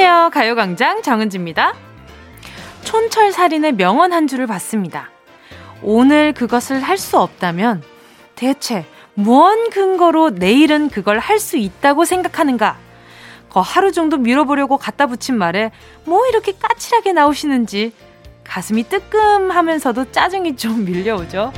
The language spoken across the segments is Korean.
안녕하세요. 가요광장 정은지입니다. 촌철살인의 명언 한 줄을 봤습니다. 오늘 그것을 할 수 없다면 대체 무언 근거로 내일은 그걸 할 수 있다고 생각하는가? 거 하루 정도 밀어보려고 갖다 붙인 말에 뭐 이렇게 까칠하게 나오시는지 가슴이 뜨끔하면서도 짜증이 좀 밀려오죠.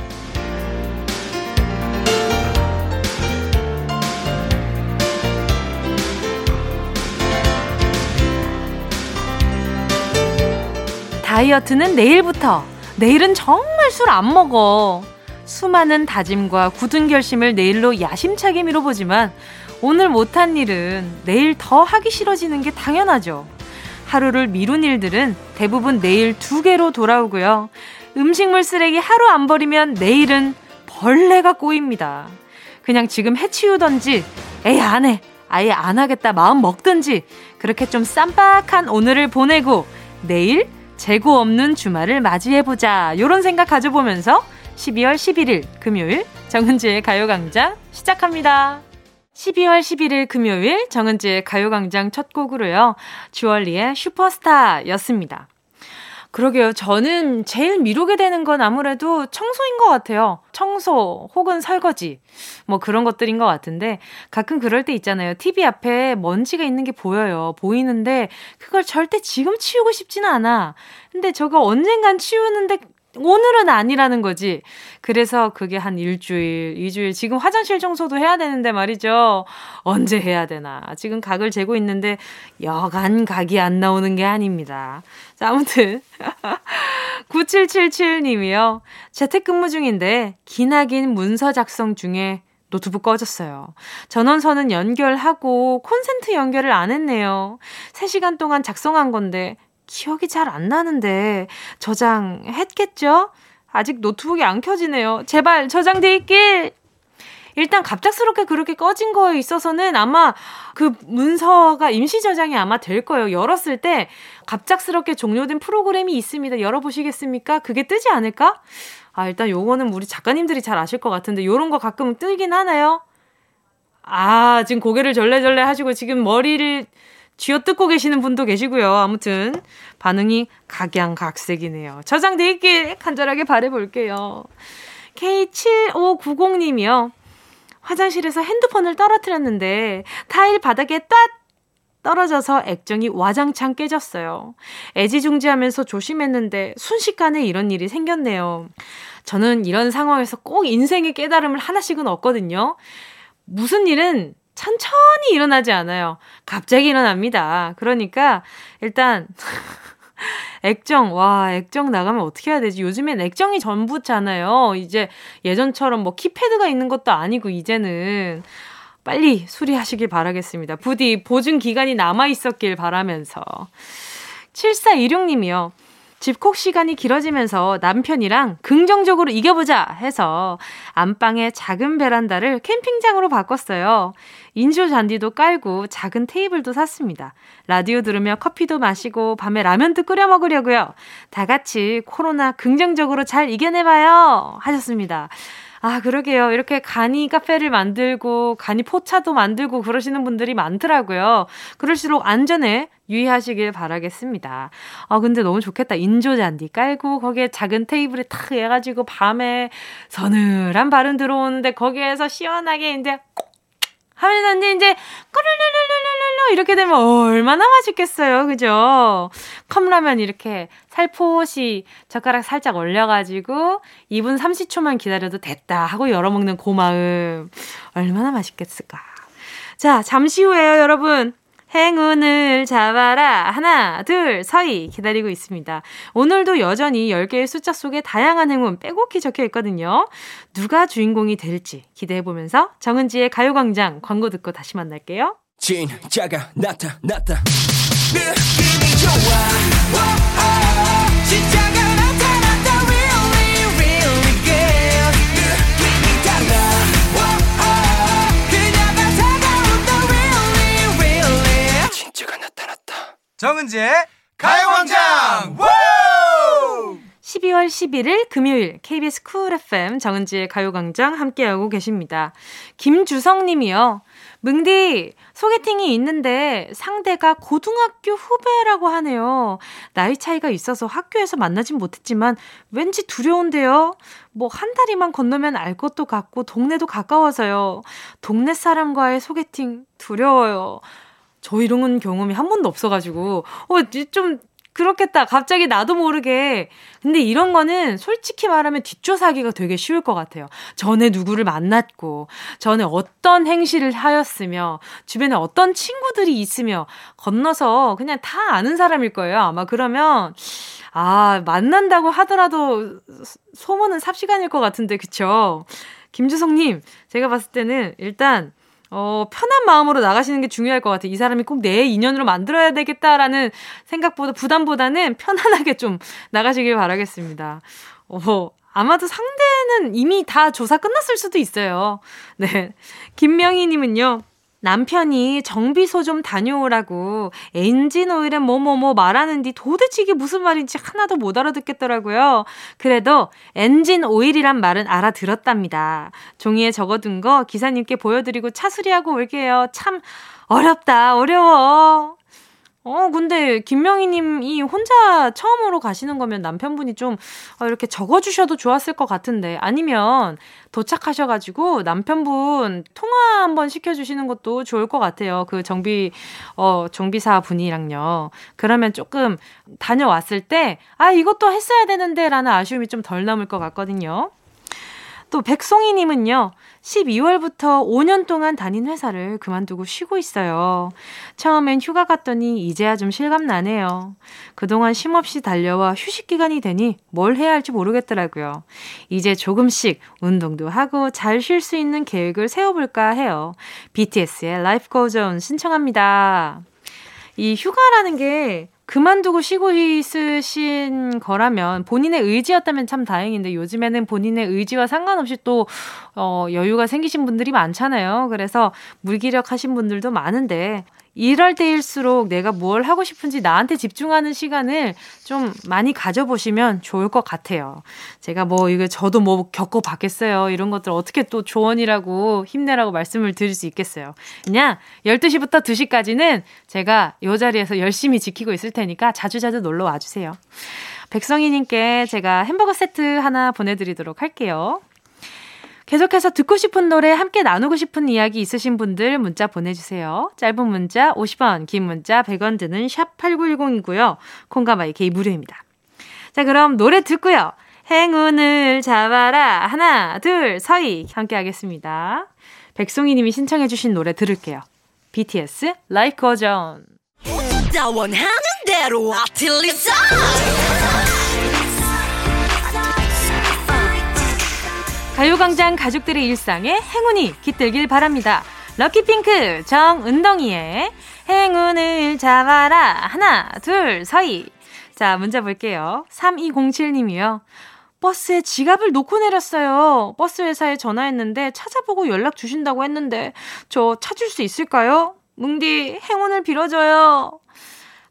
다이어트는 내일부터. 내일은 정말 술 안 먹어. 수많은 다짐과 굳은 결심을 내일로 야심차게 미뤄보지만 오늘 못한 일은 내일 더 하기 싫어지는 게 당연하죠. 하루를 미룬 일들은 대부분 내일 두 개로 돌아오고요. 음식물 쓰레기 하루 안 버리면 내일은 벌레가 꼬입니다. 그냥 지금 해치우던지, 에이, 안 해. 아예 안 하겠다 마음 먹든지, 그렇게 좀 쌈박한 오늘을 보내고, 내일 재고 없는 주말을 맞이해보자. 요런 생각 가져보면서 12월 11일 금요일 정은지의 가요광장 시작합니다. 12월 11일 금요일 정은지의 가요광장 첫 곡으로요. 주얼리의 슈퍼스타 였습니다. 그러게요. 저는 제일 미루게 되는 건 아무래도 청소인 것 같아요. 청소 혹은 설거지. 뭐 그런 것들인 것 같은데 가끔 그럴 때 있잖아요. TV 앞에 먼지가 있는 게 보여요. 보이는데 그걸 절대 지금 치우고 싶지는 않아. 근데 저거 언젠간 치우는데 오늘은 아니라는 거지. 그래서 그게 한 일주일, 이주일, 지금 화장실 청소도 해야 되는데 말이죠. 언제 해야 되나. 지금 각을 재고 있는데 여간 각이 안 나오는 게 아닙니다. 자, 아무튼. 9777님이요. 재택근무 중인데 기나긴 문서 작성 중에 노트북 꺼졌어요. 전원선은 연결하고 콘센트 연결을 안 했네요. 3시간 동안 작성한 건데 기억이 잘 안 나는데 저장했겠죠? 아직 노트북이 안 켜지네요. 제발 저장돼 있길! 일단 갑작스럽게 그렇게 꺼진 거에 있어서는 아마 그 문서가 임시 저장이 아마 될 거예요. 열었을 때 갑작스럽게 종료된 프로그램이 있습니다. 열어보시겠습니까? 그게 뜨지 않을까? 아, 일단 요거는 우리 작가님들이 잘 아실 것 같은데 요런 거 가끔 뜨긴 하나요? 아, 지금 고개를 절레절레 하시고 지금 머리를 쥐어뜯고 계시는 분도 계시고요. 아무튼 반응이 각양각색이네요. 저장돼 있길 간절하게 바래볼게요. K7590님이요. 화장실에서 핸드폰을 떨어뜨렸는데 타일 바닥에 딱 떨어져서 액정이 와장창 깨졌어요. 애지중지하면서 조심했는데 순식간에 이런 일이 생겼네요. 저는 이런 상황에서 꼭 인생의 깨달음을 하나씩은 얻거든요. 무슨 일은 천천히 일어나지 않아요. 갑자기 일어납니다. 그러니까 일단 액정, 와, 액정 나가면 어떻게 해야 되지? 요즘엔 액정이 전부잖아요. 이제 예전처럼 뭐 키패드가 있는 것도 아니고, 이제는. 빨리 수리하시길 바라겠습니다. 부디 보증 기간이 남아 있었길 바라면서. 7416님이요. 집콕 시간이 길어지면서 남편이랑 긍정적으로 이겨보자 해서 안방에 작은 베란다를 캠핑장으로 바꿨어요. 인조 잔디도 깔고 작은 테이블도 샀습니다. 라디오 들으며 커피도 마시고 밤에 라면도 끓여 먹으려고요. 다 같이 코로나 긍정적으로 잘 이겨내봐요. 하셨습니다. 아, 그러게요. 이렇게 간이 카페를 만들고, 간이 포차도 만들고 그러시는 분들이 많더라고요. 그럴수록 안전에 유의하시길 바라겠습니다. 아, 근데 너무 좋겠다. 인조 잔디 깔고, 거기에 작은 테이블에 탁 해가지고, 밤에 서늘한 바람 들어오는데, 거기에서 시원하게 이제 꼭 하면서 이제 꼬르르르르르르 이렇게 되면 얼마나 맛있겠어요. 그죠? 컵라면 이렇게 살포시 젓가락 살짝 올려가지고 2분 30초만 기다려도 됐다 하고 열어먹는 고마움. 얼마나 맛있겠을까. 자, 잠시 후에요, 여러분. 행운을 잡아라. 하나, 둘, 서희 기다리고 있습니다. 오늘도 여전히 10개의 숫자 속에 다양한 행운 빼곡히 적혀 있거든요. 누가 주인공이 될지 기대해 보면서 정은지의 가요광장 광고 듣고 다시 만날게요. 진짜가 나타났다. 느낌이 좋아. 오, 오, 진짜 정은지의 가요광장 12월 11일 금요일 KBS 쿨 FM 정은지의 가요광장 함께하고 계십니다. 김주성 님이요. 뭉디, 소개팅이 있는데 상대가 고등학교 후배라고 하네요. 나이 차이가 있어서 학교에서 만나진 못했지만 왠지 두려운데요. 뭐 한 다리만 건너면 알 것도 같고 동네도 가까워서요. 동네 사람과의 소개팅 두려워요. 저 이런 경험이 한 번도 없어가지고, 어, 좀 그렇겠다. 갑자기 나도 모르게. 근데 이런 거는 솔직히 말하면 뒷조사기가 되게 쉬울 것 같아요. 전에 누구를 만났고, 전에 어떤 행실을 하였으며, 주변에 어떤 친구들이 있으며, 건너서 그냥 다 아는 사람일 거예요. 아마 그러면, 아, 만난다고 하더라도 소문은 삽시간일 것 같은데, 그쵸? 김주성님, 제가 봤을 때는 일단, 어, 편한 마음으로 나가시는 게 중요할 것 같아요. 이 사람이 꼭 내 인연으로 만들어야 되겠다라는 생각보다, 부담보다는 편안하게 좀 나가시길 바라겠습니다. 어, 아마도 상대는 이미 다 조사 끝났을 수도 있어요. 네. 김명희 님은요. 남편이 정비소 좀 다녀오라고 엔진 오일에 뭐뭐뭐 말하는데 도대체 이게 무슨 말인지 하나도 못 알아듣겠더라고요. 그래도 엔진 오일이란 말은 알아들었답니다. 종이에 적어둔 거 기사님께 보여드리고 차 수리하고 올게요. 참 어렵다, 어려워. 어, 근데 김명희 님이 혼자 처음으로 가시는 거면 남편분이 좀 어, 이렇게 적어주셔도 좋았을 것 같은데 아니면 도착하셔가지고 남편분 통화 한번 시켜주시는 것도 좋을 것 같아요. 그 정비 어 정비사 분이랑요. 그러면 조금 다녀왔을 때 아 이것도 했어야 되는데 라는 아쉬움이 좀 덜 남을 것 같거든요. 또 백송이님은요. 12월부터 5년 동안 다닌 회사를 그만두고 쉬고 있어요. 처음엔 휴가 갔더니 이제야 좀 실감 나네요. 그동안 쉼없이 달려와 휴식 기간이 되니 뭘 해야 할지 모르겠더라고요. 이제 조금씩 운동도 하고 잘 쉴 수 있는 계획을 세워볼까 해요. BTS의 Life Goes On 신청합니다. 이 휴가라는 게 그만두고 쉬고 있으신 거라면 본인의 의지였다면 참 다행인데 요즘에는 본인의 의지와 상관없이 또 어, 여유가 생기신 분들이 많잖아요. 그래서 물기력 하신 분들도 많은데 이럴 때일수록 내가 뭘 하고 싶은지 나한테 집중하는 시간을 좀 많이 가져보시면 좋을 것 같아요. 제가 뭐 이거 저도 뭐 겪어봤겠어요. 이런 것들 어떻게 또 조언이라고 힘내라고 말씀을 드릴 수 있겠어요. 그냥 12시부터 2시까지는 제가 이 자리에서 열심히 지키고 있을 테니까 자주자주 놀러 와주세요. 백성희님께 제가 햄버거 세트 하나 보내드리도록 할게요. 계속해서 듣고 싶은 노래 함께 나누고 싶은 이야기 있으신 분들 문자 보내주세요. 짧은 문자 50원, 긴 문자 100원 드는 샵 8910이고요. 콩가마이 게이 무료입니다. 자, 그럼 노래 듣고요. 행운을 잡아라. 하나, 둘, 서희. 함께 하겠습니다. 백송이 님이 신청해 주신 노래 들을게요. BTS, Like Goes On. 가요광장 가족들의 일상에 행운이 깃들길 바랍니다. 럭키핑크 정은동이의 행운을 잡아라. 하나, 둘, 서희. 자, 문자 볼게요. 3207님이요. 버스에 지갑을 놓고 내렸어요. 버스 회사에 전화했는데 찾아보고 연락 주신다고 했는데 저 찾을 수 있을까요? 뭉디 행운을 빌어줘요.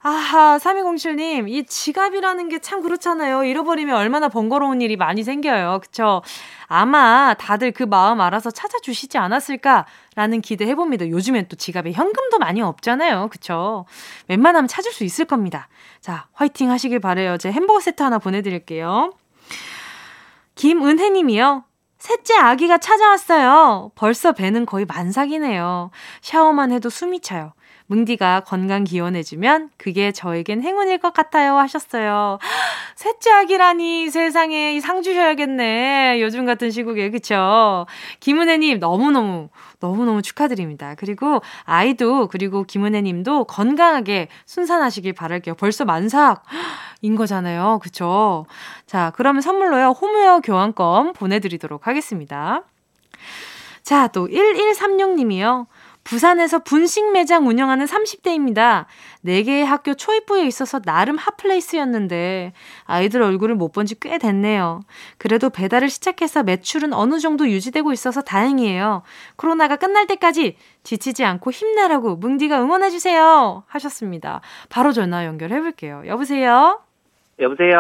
아하, 3207님, 이 지갑이라는 게 참 그렇잖아요. 잃어버리면 얼마나 번거로운 일이 많이 생겨요. 그쵸? 아마 다들 그 마음 알아서 찾아주시지 않았을까라는 기대 해봅니다. 요즘엔 또 지갑에 현금도 많이 없잖아요. 그쵸? 웬만하면 찾을 수 있을 겁니다. 자, 화이팅 하시길 바래요. 제 햄버거 세트 하나 보내드릴게요. 김은혜 님이요. 셋째 아기가 찾아왔어요. 벌써 배는 거의 만삭이네요. 샤워만 해도 숨이 차요. 뭉디가 건강 기원해주면 그게 저에겐 행운일 것 같아요 하셨어요. 셋째 아기라니 세상에 상 주셔야겠네. 요즘 같은 시국에 그쵸? 김은혜님 너무너무 너무너무 축하드립니다. 그리고 아이도 그리고 김은혜님도 건강하게 순산하시길 바랄게요. 벌써 만삭인 거잖아요. 그쵸? 자 그러면 선물로요 홈웨어 교환권 보내드리도록 하겠습니다. 자, 또 1136님이요. 부산에서 분식 매장 운영하는 30대입니다. 4개의 학교 초입부에 있어서 나름 핫플레이스였는데 아이들 얼굴을 못 본 지 꽤 됐네요. 그래도 배달을 시작해서 매출은 어느 정도 유지되고 있어서 다행이에요. 코로나가 끝날 때까지 지치지 않고 힘내라고 뭉디가 응원해주세요. 하셨습니다. 바로 전화 연결해 볼게요. 여보세요? 여보세요?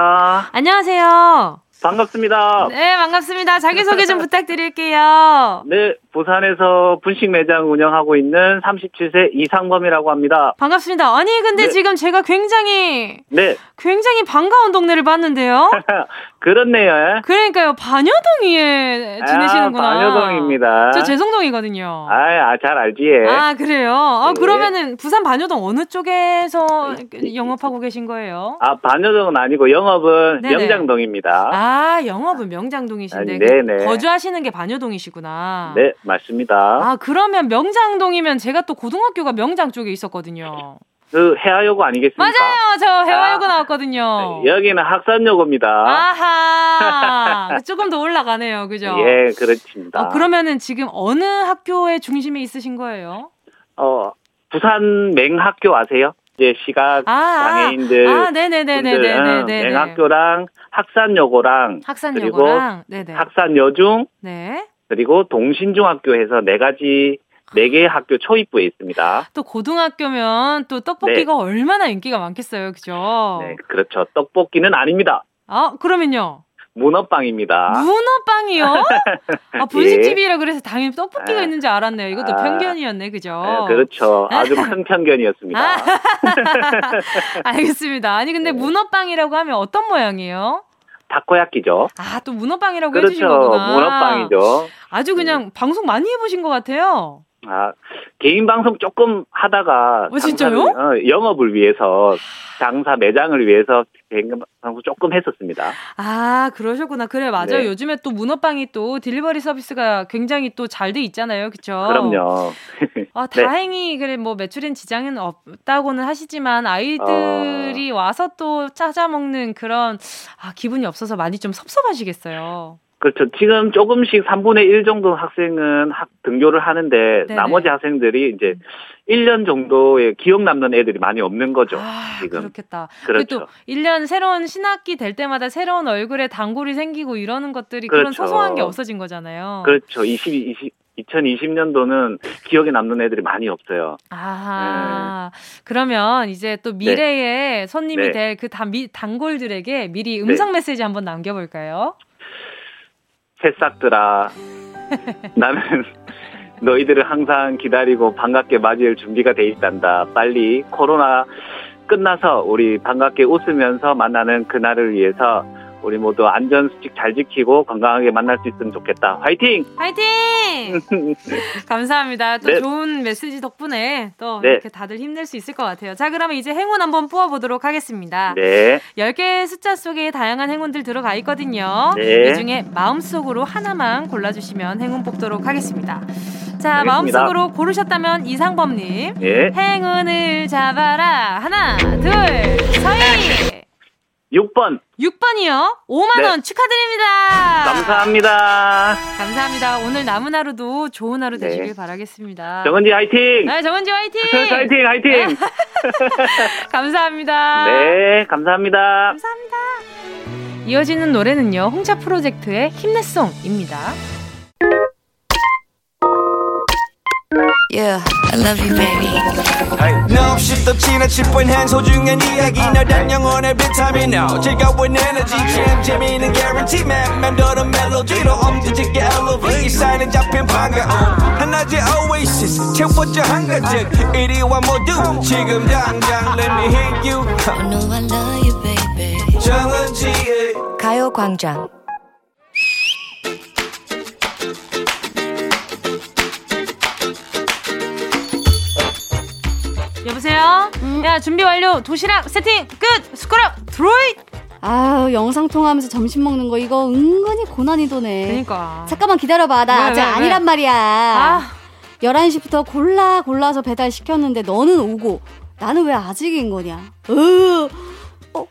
안녕하세요? 반갑습니다. 네, 반갑습니다. 자기소개 좀 부탁드릴게요. 네, 부산에서 분식 매장 운영하고 있는 37세 이상범이라고 합니다. 반갑습니다. 아니 근데 네. 지금 제가 굉장히 네. 굉장히 반가운 동네를 봤는데요. 그렇네요. 그러니까요. 반여동에 아, 지내시는구나. 아, 반여동입니다. 저 제성동이거든요. 아, 아, 잘 알지. 아, 그래요? 아, 네. 그러면은 부산 반여동 어느 쪽에서 영업하고 계신 거예요? 아, 반여동은 아니고 영업은 네네. 명장동입니다. 아, 영업은 명장동이신데. 아, 네네. 거주하시는 게 반여동이시구나. 네, 맞습니다. 아, 그러면 명장동이면 제가 또 고등학교가 명장 쪽에 있었거든요. 그 해화여고 아니겠습니까? 맞아요. 저 해화여고 아, 나왔거든요. 여기는 학산여고입니다. 아하. 조금 더 올라가네요. 그죠? 예, 그렇습니다. 어, 그러면은 지금 어느 학교의 중심에 있으신 거예요? 어, 부산 맹학교 아세요? 이제 시각 아, 장애인들 아, 네네네네네네. 맹학교랑 학산여고랑 학산여고랑 그리고 학산여중 네. 그리고 동신중학교 해서 네 가지 네 개의 학교 초입부에 있습니다. 또 고등학교면 또 떡볶이가 네. 얼마나 인기가 많겠어요, 그죠? 네, 그렇죠. 떡볶이는 아닙니다. 아, 그러면요? 문어빵입니다. 문어빵이요? 아, 분식집이라 그래서 당연히 떡볶이가 아, 있는 줄 알았네요. 이것도 아, 편견이었네, 그죠? 네, 그렇죠. 아주 큰 편견이었습니다. 아, 알겠습니다. 아니, 근데 네. 문어빵이라고 하면 어떤 모양이에요? 다코야끼죠. 아, 또 문어빵이라고 그렇죠. 해주신 거구나. 문어빵이죠. 아주 그냥 음. 방송 많이 해보신 것 같아요. 아, 개인 방송 조금 하다가. 어, 진짜요? 어, 영업을 위해서, 장사 매장을 위해서 개인 방송 조금 했었습니다. 아, 그러셨구나. 그래, 맞아요. 네. 요즘에 또 문어빵이 또 딜리버리 서비스가 굉장히 또 잘 돼 있잖아요. 그쵸? 그럼요. 아, 네. 다행히, 그래, 뭐, 매출엔 지장은 없다고는 하시지만, 아이들이 어... 와서 또 찾아 먹는 그런, 아, 기분이 없어서 많이 좀 섭섭하시겠어요. 그렇죠. 지금 조금씩 3분의 1 정도 학생은 학 등교를 하는데 네네. 나머지 학생들이 이제 1년 정도의 기억 남는 애들이 많이 없는 거죠. 아, 지금. 그렇겠다. 그렇죠. 또 1년 새로운 신학기 될 때마다 새로운 얼굴에 단골이 생기고 이러는 것들이 그렇죠. 그런 소소한 게 없어진 거잖아요. 그렇죠. 20, 20 2020년도는 기억에 남는 애들이 많이 없어요. 아, 네. 그러면 이제 또 미래의 네. 손님이 네. 될그 단골들에게 미리 음성 네. 메시지 한번 남겨볼까요? 새싹들아, 나는 너희들을 항상 기다리고 반갑게 맞이할 준비가 돼 있단다. 빨리 코로나 끝나서 우리 반갑게 웃으면서 만나는 그날을 위해서 우리 모두 안전 수칙 잘 지키고 건강하게 만날 수 있으면 좋겠다. 화이팅! 화이팅! 감사합니다. 또 네. 좋은 메시지 덕분에 또 네. 이렇게 다들 힘낼 수 있을 것 같아요. 자, 그러면 이제 행운 한번 뽑아보도록 하겠습니다. 네. 10개의 숫자 속에 다양한 행운들 들어가 있거든요. 네. 이 중에 마음속으로 하나만 골라주시면 행운 뽑도록 하겠습니다. 자, 알겠습니다. 마음속으로 고르셨다면 이상범님. 네. 행운을 잡아라. 하나, 둘, 서희! 6번. 6번이요? 5만원 네. 축하드립니다. 감사합니다. 감사합니다. 오늘 남은 하루도 좋은 하루 네. 되시길 네. 바라겠습니다. 정은지 화이팅! 네, 정은지 화이팅! 화이팅, 화이팅! 감사합니다. 네, 감사합니다. 감사합니다. 이어지는 노래는요, 홍차 프로젝트의 힘내송입니다. Yeah, I love you, baby. Hey. No, 없이 또 지나칠 뻔한 소중한 이야기. 너란 영혼의 비타민 O 즐거운 에너지. 참 재미있는 guarantee. man 맴도는 멜로디로 엄지짓게 elevate 이 사인은 잡힌 반가움. 하나의 oasis. 채워져 한가득 이리와 모두 지금 당장 let me hit you. I know I love you, baby. 정은지의 가요광장 여보세요? 음. 야, 준비 완료. 도시락 세팅 끝. 숟가락 드로이. 아 영상 통화하면서 점심 먹는 거 이거 은근히 고난이도네. 그니까. 잠깐만 기다려 봐. 나 왜, 아직 왜, 아니란 왜? 말이야. 아. 11시부터 골라 골라서 배달 시켰는데 너는 오고 나는 왜 아직인 거냐? 으. 어,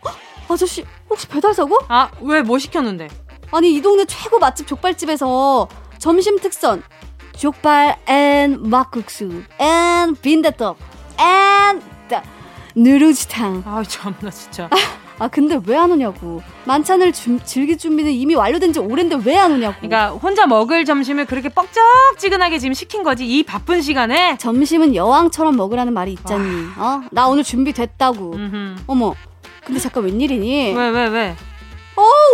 아저씨 혹시 배달 사고? 아, 왜 뭐 시켰는데? 아니 이 동네 최고 맛집 족발집에서 점심 특선 족발 앤 막국수 앤 빈대떡 and 누룽지탕. 아 참나 진짜. 아 근데 왜 안 오냐고. 만찬을 주, 즐길 준비는 이미 완료된 지 오랜데 왜 안 오냐고. 그러니까 혼자 먹을 점심을 그렇게 뻑적지근하게 지금 시킨 거지 이 바쁜 시간에. 점심은 여왕처럼 먹으라는 말이 있잖니. 어? 나 오늘 준비됐다고. 어머. 근데 잠깐 웬일이니? 왜 왜 왜, 왜?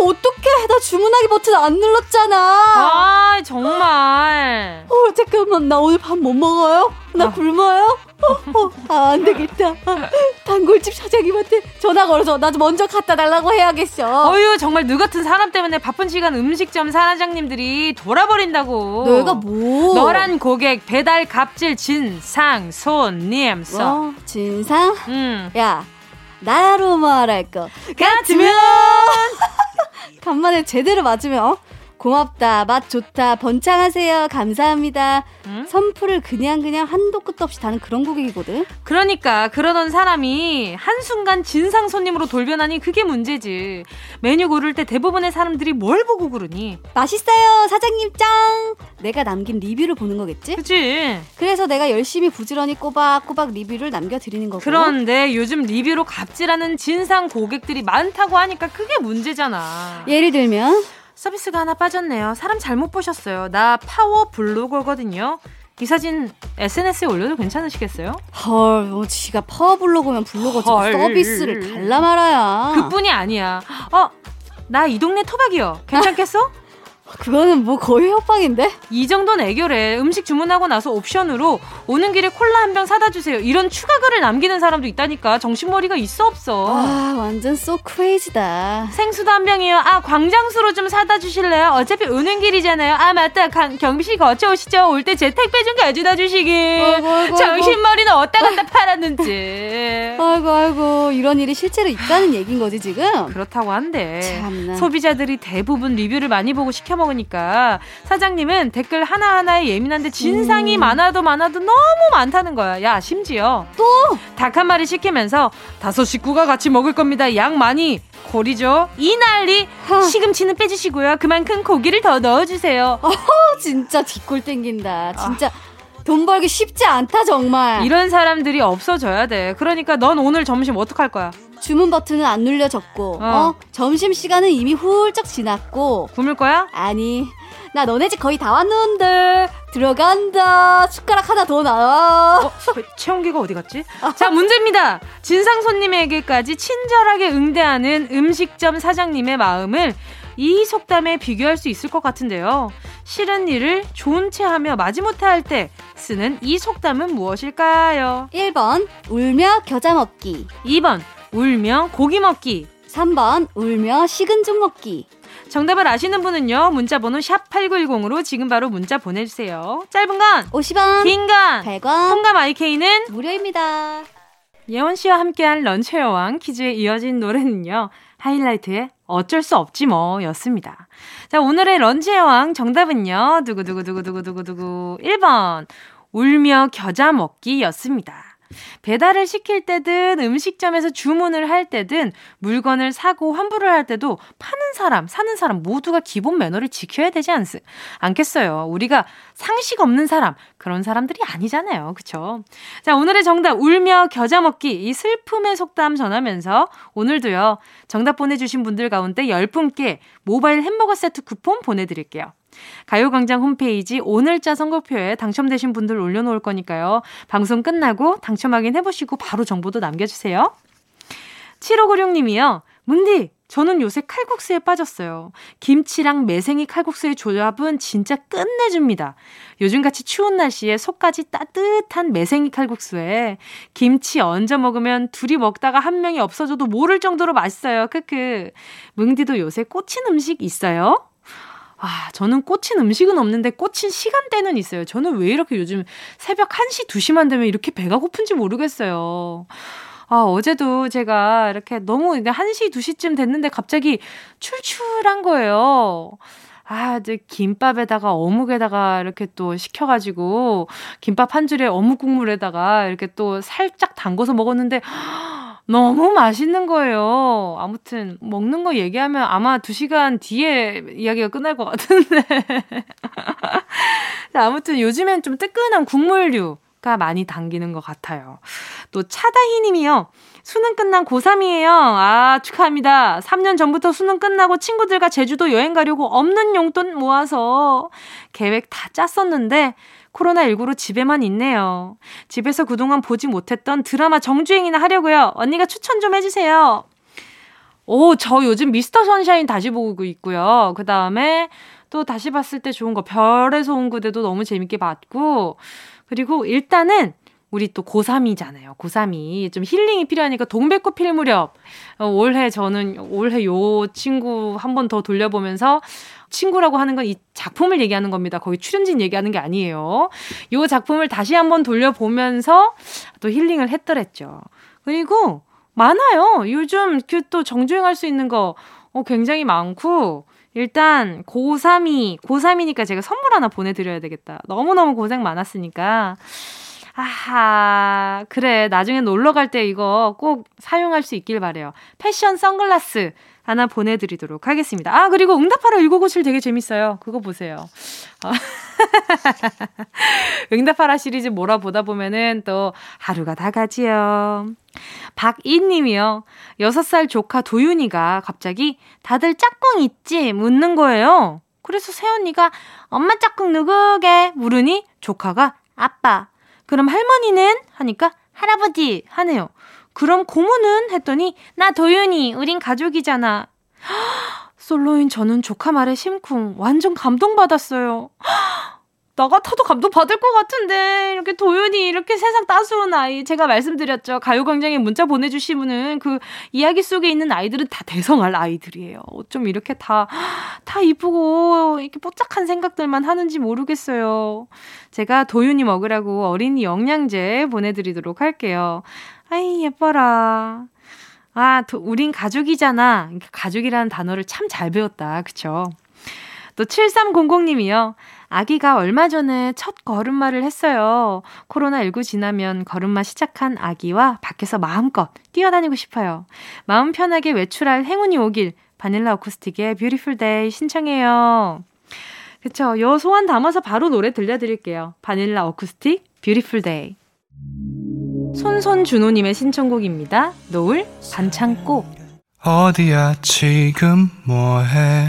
어 어떡해. 나 주문하기 버튼 안 눌렀잖아. 아, 정말. 어, 잠깐만. 나 오늘 밥 못 먹어요? 나 아. 굶어요? 어, 어, 아, 안 되겠다. 단골집 사장님한테 전화 걸어서 나도 먼저 갖다 달라고 해야겠어. 어휴, 정말 너 같은 사람 때문에 바쁜 시간 음식점 사장님들이 돌아버린다고. 내가 뭐? 너란 고객, 배달 갑질, 진상, 손님, 써. 어, 진상? 응. 야, 나로 말할 거 같으면 간만에 제대로 맞으면 어? 고맙다, 맛 좋다, 번창하세요, 감사합니다. 응? 선풀을 그냥 그냥 한도 끝도 없이 다는 그런 고객이거든. 그러니까 그러던 사람이 한순간 진상 손님으로 돌변하니 그게 문제지. 메뉴 고를 때 대부분의 사람들이 뭘 보고 고르니? 맛있어요, 사장님 짱. 내가 남긴 리뷰를 보는 거겠지? 그치. 그래서 내가 열심히 부지런히 꼬박꼬박 리뷰를 남겨드리는 거고. 그런데 요즘 리뷰로 갑질하는 진상 고객들이 많다고 하니까 그게 문제잖아. 예를 들면 서비스가 하나 빠졌네요. 사람 잘못 보셨어요. 나 파워 블로거거든요. 이 사진 SNS에 올려도 괜찮으시겠어요? 헐, 뭐 지가 파워 블로거면 블로거지 서비스를 달라 말라야. 그뿐이 아니야. 어, 나 이 동네 토박이요. 괜찮겠어? 그거는 뭐 거의 협박인데? 이 정도는 애교래. 음식 주문하고 나서 옵션으로 오는 길에 콜라 한 병 사다 주세요. 이런 추가 글을 남기는 사람도 있다니까. 정신머리가 있어 없어. 아, 완전 so crazy다. 생수도 한 병이요. 아, 광천수로 좀 사다 주실래요? 어차피 오는 길이잖아요. 아, 맞다. 강, 경비실 거쳐 오시죠. 올 때 제 택배 좀 가져다 주시기. 아이고, 아이고, 정신머리는 어디다 갖다 팔았는지. 아이고, 아이고. 이런 일이 실제로 있다는 얘긴 거지, 지금? 그렇다고 한데. 참나. 소비자들이 대부분 리뷰를 많이 보고 시켜 먹으니까 사장님은 댓글 하나하나에 예민한데 진상이 음. 많아도 많아도 너무 많다는 거야. 야, 심지어 또 닭 한 마리 시키면서 다섯 식구가 같이 먹을 겁니다. 양 많이 고리죠. 이 난리 하. 시금치는 빼주시고요. 그만큼 고기를 더 넣어주세요. 어 진짜 뒷골 땡긴다. 진짜 아. 돈 벌기 쉽지 않다 정말. 이런 사람들이 없어져야 돼. 그러니까 넌 오늘 점심 어떡할 거야? 주문 버튼은 안 눌려졌고, 어. 어? 점심 시간은 이미 훌쩍 지났고. 굶을 거야? 아니, 나 너네 집 거의 다 왔는데 들어간다. 숟가락 하나 더 나와. 어, 체온계가 어디 갔지? 자, 문제입니다. 진상 손님에게까지 친절하게 응대하는 음식점 사장님의 마음을 이 속담에 비교할 수 있을 것 같은데요. 싫은 일을 좋은 채 하며 마지못해 할 때 쓰는 이 속담은 무엇일까요? 1번 울며 겨자 먹기 2번 울며 고기 먹기. 3번 울며 식은 죽 먹기. 정답을 아시는 분은요. 문자 번호 샵 8910으로 지금 바로 문자 보내주세요. 짧은 건 50원, 긴건 100원, 통감 IK는 무료입니다. 예원 씨와 함께한 런치 여왕 퀴즈에 이어진 노래는요. 하이라이트의 어쩔 수 없지 뭐 였습니다. 자, 오늘의 런치 여왕 정답은요. 두구두구두구두구두구두구 1번 울며 겨자 먹기 였습니다. 배달을 시킬 때든 음식점에서 주문을 할 때든 물건을 사고 환불을 할 때도 파는 사람, 사는 사람 모두가 기본 매너를 지켜야 되지 않, 않겠어요. 우리가 상식 없는 사람, 그런 사람들이 아니잖아요. 그쵸? 자, 오늘의 정답, 울며 겨자 먹기. 이 슬픔의 속담 전하면서 오늘도요, 정답 보내주신 분들 가운데 10분께 모바일 햄버거 세트 쿠폰 보내드릴게요. 가요광장 홈페이지 오늘자 선거표에 당첨되신 분들 올려놓을 거니까요. 방송 끝나고 당첨 확인해보시고 바로 정보도 남겨주세요. 7596님이요. 문디, 저는 요새 칼국수에 빠졌어요. 김치랑 매생이 칼국수의 조합은 진짜 끝내줍니다. 요즘같이 추운 날씨에 속까지 따뜻한 매생이 칼국수에 김치 얹어 먹으면 둘이 먹다가 한 명이 없어져도 모를 정도로 맛있어요. 크크. 뭉디도 요새 꽂힌 음식 있어요? 아, 저는 꽂힌 음식은 없는데 꽂힌 시간대는 있어요. 저는 왜 이렇게 요즘 새벽 1시, 2시만 되면 이렇게 배가 고픈지 모르겠어요. 아, 어제도 제가 이렇게 너무 1시, 2시쯤 됐는데 갑자기 출출한 거예요. 아, 이제 김밥에다가 어묵에다가 이렇게 또 시켜가지고 김밥 한 줄에 어묵 국물에다가 이렇게 또 살짝 담궈서 먹었는데 너무 맛있는 거예요. 아무튼 먹는 거 얘기하면 아마 2시간 뒤에 이야기가 끝날 것 같은데. 아무튼 요즘엔 좀 뜨끈한 국물류 가 많이 당기는 것 같아요. 또 차다희 님이요. 수능 끝난 고3이에요. 아, 축하합니다. 3년 전부터 수능 끝나고 친구들과 제주도 여행 가려고 없는 용돈 모아서 계획 다 짰었는데 코로나19로 집에만 있네요. 집에서 그동안 보지 못했던 드라마 정주행이나 하려고요. 언니가 추천 좀 해주세요. 오, 저 요즘 미스터 선샤인 다시 보고 있고요. 그 다음에 또 다시 봤을 때 좋은 거, 별에서 온 그대도 너무 재밌게 봤고, 그리고 일단은 우리 또 고3이잖아요. 고3이. 좀 힐링이 필요하니까 동백꽃 필 무렵. 어, 올해 저는 올해 요 친구 한 번 더 돌려보면서 친구라고 하는 건 이 작품을 얘기하는 겁니다. 거기 출연진 얘기하는 게 아니에요. 요 작품을 다시 한번 돌려보면서 또 힐링을 했더랬죠. 그리고 많아요. 요즘 그 또 정주행할 수 있는 거 어, 굉장히 많고 일단 고3이 고3이니까 제가 선물 하나 보내 드려야 되겠다. 너무너무 고생 많았으니까 아하, 그래. 나중에 놀러 갈 때 이거 꼭 사용할 수 있길 바래요. 패션 선글라스 하나 보내드리도록 하겠습니다. 아, 그리고 응답하라 1957 되게 재밌어요. 그거 보세요. 어. 응답하라 시리즈 몰아보다 보면은 또 하루가 다 가지요. 박이 님이요. 6살 조카 도윤이가 갑자기 다들 짝꿍 있지? 묻는 거예요. 그래서 새언니가 엄마 짝꿍 누구게? 물으니 조카가 아빠. 그럼 할머니는? 하니까 할아버지 하네요. 그럼 고모는? 했더니 나 도윤이 우린 가족이잖아. 솔로인 저는 조카 말에 심쿵 완전 감동받았어요. 나 같아도 감동받을 것 같은데. 이렇게 도윤이 이렇게 세상 따스운 아이 제가 말씀드렸죠. 가요광장에 문자 보내주신 분은 그 이야기 속에 있는 아이들은 다 대성할 아이들이에요. 어쩜 이렇게 다 다 이쁘고 이렇게 뽀짝한 생각들만 하는지 모르겠어요. 제가 도윤이 먹으라고 어린이 영양제 보내드리도록 할게요. 아이 예뻐라. 아 도, 우린 가족이잖아. 가족이라는 단어를 참 잘 배웠다. 그쵸? 또 7300님이요. 아기가 얼마 전에 첫 걸음마를 했어요. 코로나19 지나면 걸음마 시작한 아기와 밖에서 마음껏 뛰어다니고 싶어요. 마음 편하게 외출할 행운이 오길 바닐라 어쿠스틱의 Beautiful Day 신청해요. 그쵸. 요 소원 담아서 바로 노래 들려드릴게요. 바닐라 어쿠스틱 Beautiful Day. 손손준호님의 신청곡입니다. 노을 반창고. 어디야 지금 뭐해?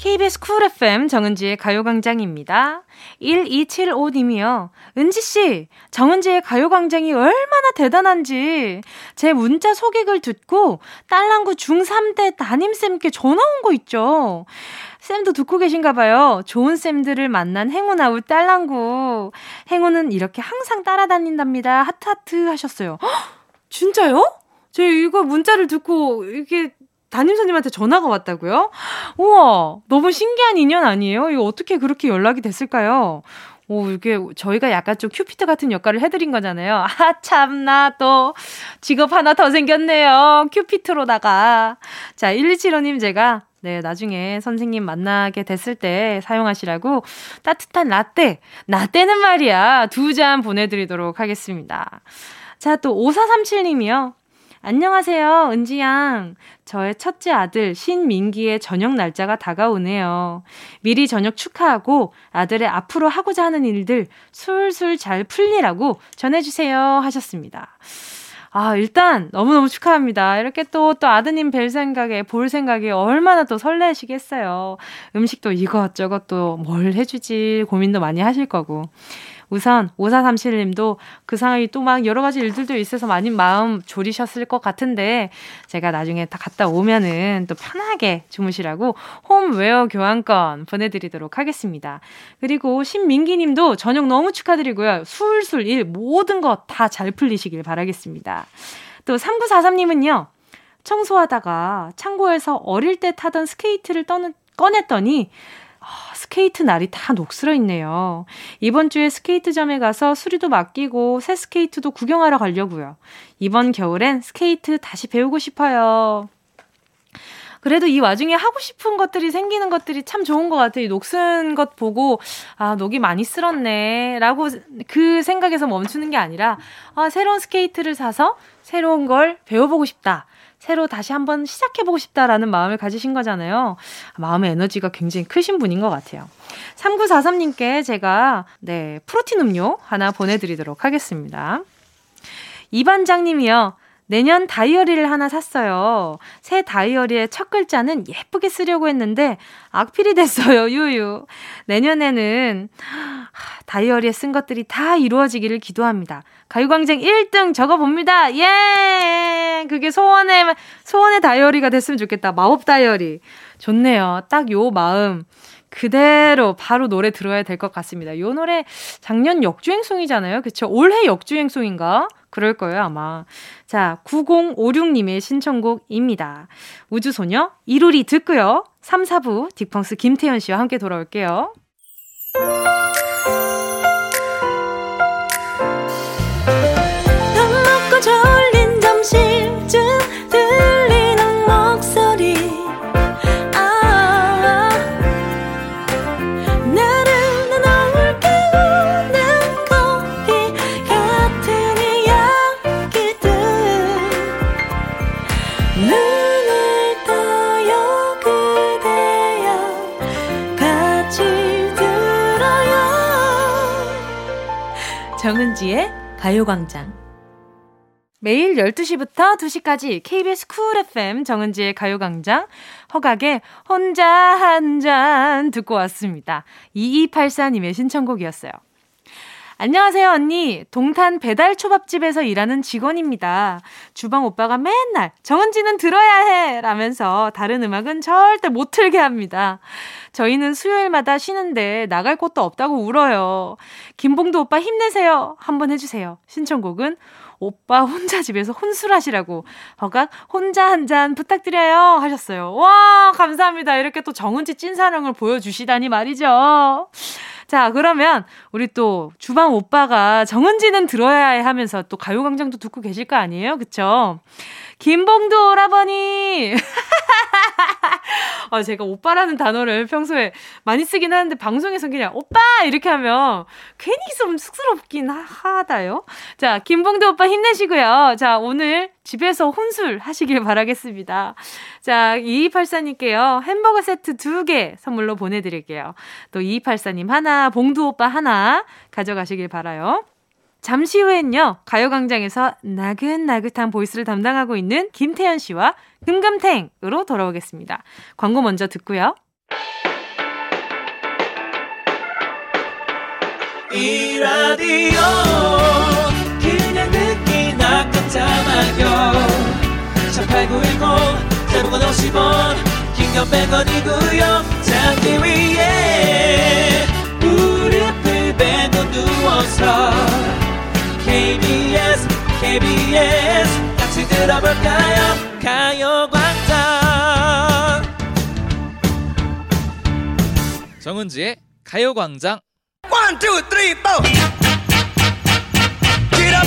KBS 쿨 FM 정은지의 가요광장입니다. 1275님이요. 은지씨, 정은지의 가요광장이 얼마나 대단한지 제 문자 소개글 듣고 딸랑구 중3대 담임쌤께 전화 온 거 있죠. 쌤도 듣고 계신가 봐요. 좋은 쌤들을 만난 행운아우 딸랑구. 행운은 이렇게 항상 따라다닌답니다. 하트하트 하셨어요. 헉, 진짜요? 제 이거 문자를 듣고 이게 담임선생님한테 전화가 왔다고요? 우와, 너무 신기한 인연 아니에요? 이거 어떻게 그렇게 연락이 됐을까요? 오, 이게 저희가 약간 좀 큐피트 같은 역할을 해드린 거잖아요. 아, 참나, 또 직업 하나 더 생겼네요. 큐피트로다가. 자, 1275님 제가 네, 나중에 선생님 만나게 됐을 때 사용하시라고 따뜻한 라떼, 라떼는 말이야. 두 잔 보내드리도록 하겠습니다. 자, 또 5437님이요. 안녕하세요, 은지양. 저의 첫째 아들 신민기의 저녁 날짜가 다가오네요. 미리 저녁 축하하고 아들의 앞으로 하고자 하는 일들 술술 잘 풀리라고 전해주세요 하셨습니다. 아, 일단 너무너무 축하합니다. 이렇게 또, 또 아드님 뵐 생각에, 볼 생각에 얼마나 또 설레시겠어요. 음식도 이것저것 또 뭘 해주지 고민도 많이 하실 거고. 우선 5437님도 그 상황이 또 막 여러 가지 일들도 있어서 많이 마음 졸이셨을 것 같은데 제가 나중에 다 갔다 오면은 또 편하게 주무시라고 홈웨어 교환권 보내드리도록 하겠습니다. 그리고 신민기님도 전역 너무 축하드리고요. 술술 일 모든 것 다 잘 풀리시길 바라겠습니다. 또 3943님은요. 청소하다가 창고에서 어릴 때 타던 스케이트를 떠는, 꺼냈더니 아, 스케이트 날이 다 녹슬어 있네요. 이번 주에 스케이트점에 가서 수리도 맡기고 새 스케이트도 구경하러 가려고요. 이번 겨울엔 스케이트 다시 배우고 싶어요. 그래도 이 와중에 하고 싶은 것들이 생기는 것들이 참 좋은 것 같아요. 녹슨 것 보고, 아, 녹이 많이 슬었네. 라고 그 생각에서 멈추는 게 아니라, 아, 새로운 스케이트를 사서 새로운 걸 배워보고 싶다. 새로 다시 한번 시작해보고 싶다라는 마음을 가지신 거잖아요. 마음의 에너지가 굉장히 크신 분인 것 같아요. 3943님께 제가, 네, 프로틴 음료 하나 보내드리도록 하겠습니다. 이반장님이요. 내년 다이어리를 하나 샀어요. 새 다이어리의 첫 글자는 예쁘게 쓰려고 했는데 악필이 됐어요. 유유. 내년에는 다이어리에 쓴 것들이 다 이루어지기를 기도합니다. 가요광장 1등 적어봅니다. 예! 그게 소원의, 소원의 다이어리가 됐으면 좋겠다. 마법 다이어리. 좋네요. 딱 요 마음. 그대로 바로 노래 들어야 될 것 같습니다. 요 노래 작년 역주행송이잖아요. 그쵸? 올해 역주행송인가? 그럴 거예요, 아마. 자, 9056님의 신청곡입니다. 우주소녀, 이루리 듣고요. 3, 4부 딕펑스 김태현 씨와 함께 돌아올게요. 정은지의 가요광장. 매일 12시부터 2시까지 KBS 쿨 FM 정은지의 가요광장 허각의 혼자 한 잔 듣고 왔습니다. 2284님의 신청곡이었어요. 안녕하세요, 언니. 동탄 배달 초밥집에서 일하는 직원입니다. 주방 오빠가 맨날 정은지는 들어야 해! 라면서 다른 음악은 절대 못 틀게 합니다. 저희는 수요일마다 쉬는데 나갈 곳도 없다고 울어요. 김봉도 오빠 힘내세요. 한번 해주세요. 신청곡은 오빠 혼자 집에서 혼술하시라고 허각 혼자 한 잔 부탁드려요 하셨어요. 와 감사합니다. 이렇게 또 정은지 찐사랑을 보여주시다니 말이죠. 자, 그러면 우리 또 주방 오빠가 정은지는 들어야 해 하면서 또 가요광장도 듣고 계실 거 아니에요? 그쵸? 김봉도 오라버니! 아, 제가 오빠라는 단어를 평소에 많이 쓰긴 하는데 방송에서 그냥 오빠! 이렇게 하면 괜히 좀 쑥스럽긴 하다요. 자, 김봉도 오빠 힘내시고요. 자, 오늘 집에서 혼술 하시길 바라겠습니다. 자, 2284님께요. 햄버거 세트 두개 선물로 보내드릴게요. 또 2284님 하나, 봉두 오빠 하나 가져가시길 바라요. 잠시 후엔요, 가요광장에서 나긋나긋한 보이스를 담당하고 있는 김태현 씨와 금금탱으로 돌아오겠습니다. 광고 먼저 듣고요. 이 라디오 그냥 듣기나 깜짝마요 18910 대목원 50원 긴건 100원이고요 잠기 위에 들어볼까요 가요광장 정은지의 가요광장 One, two, three, four. Get up,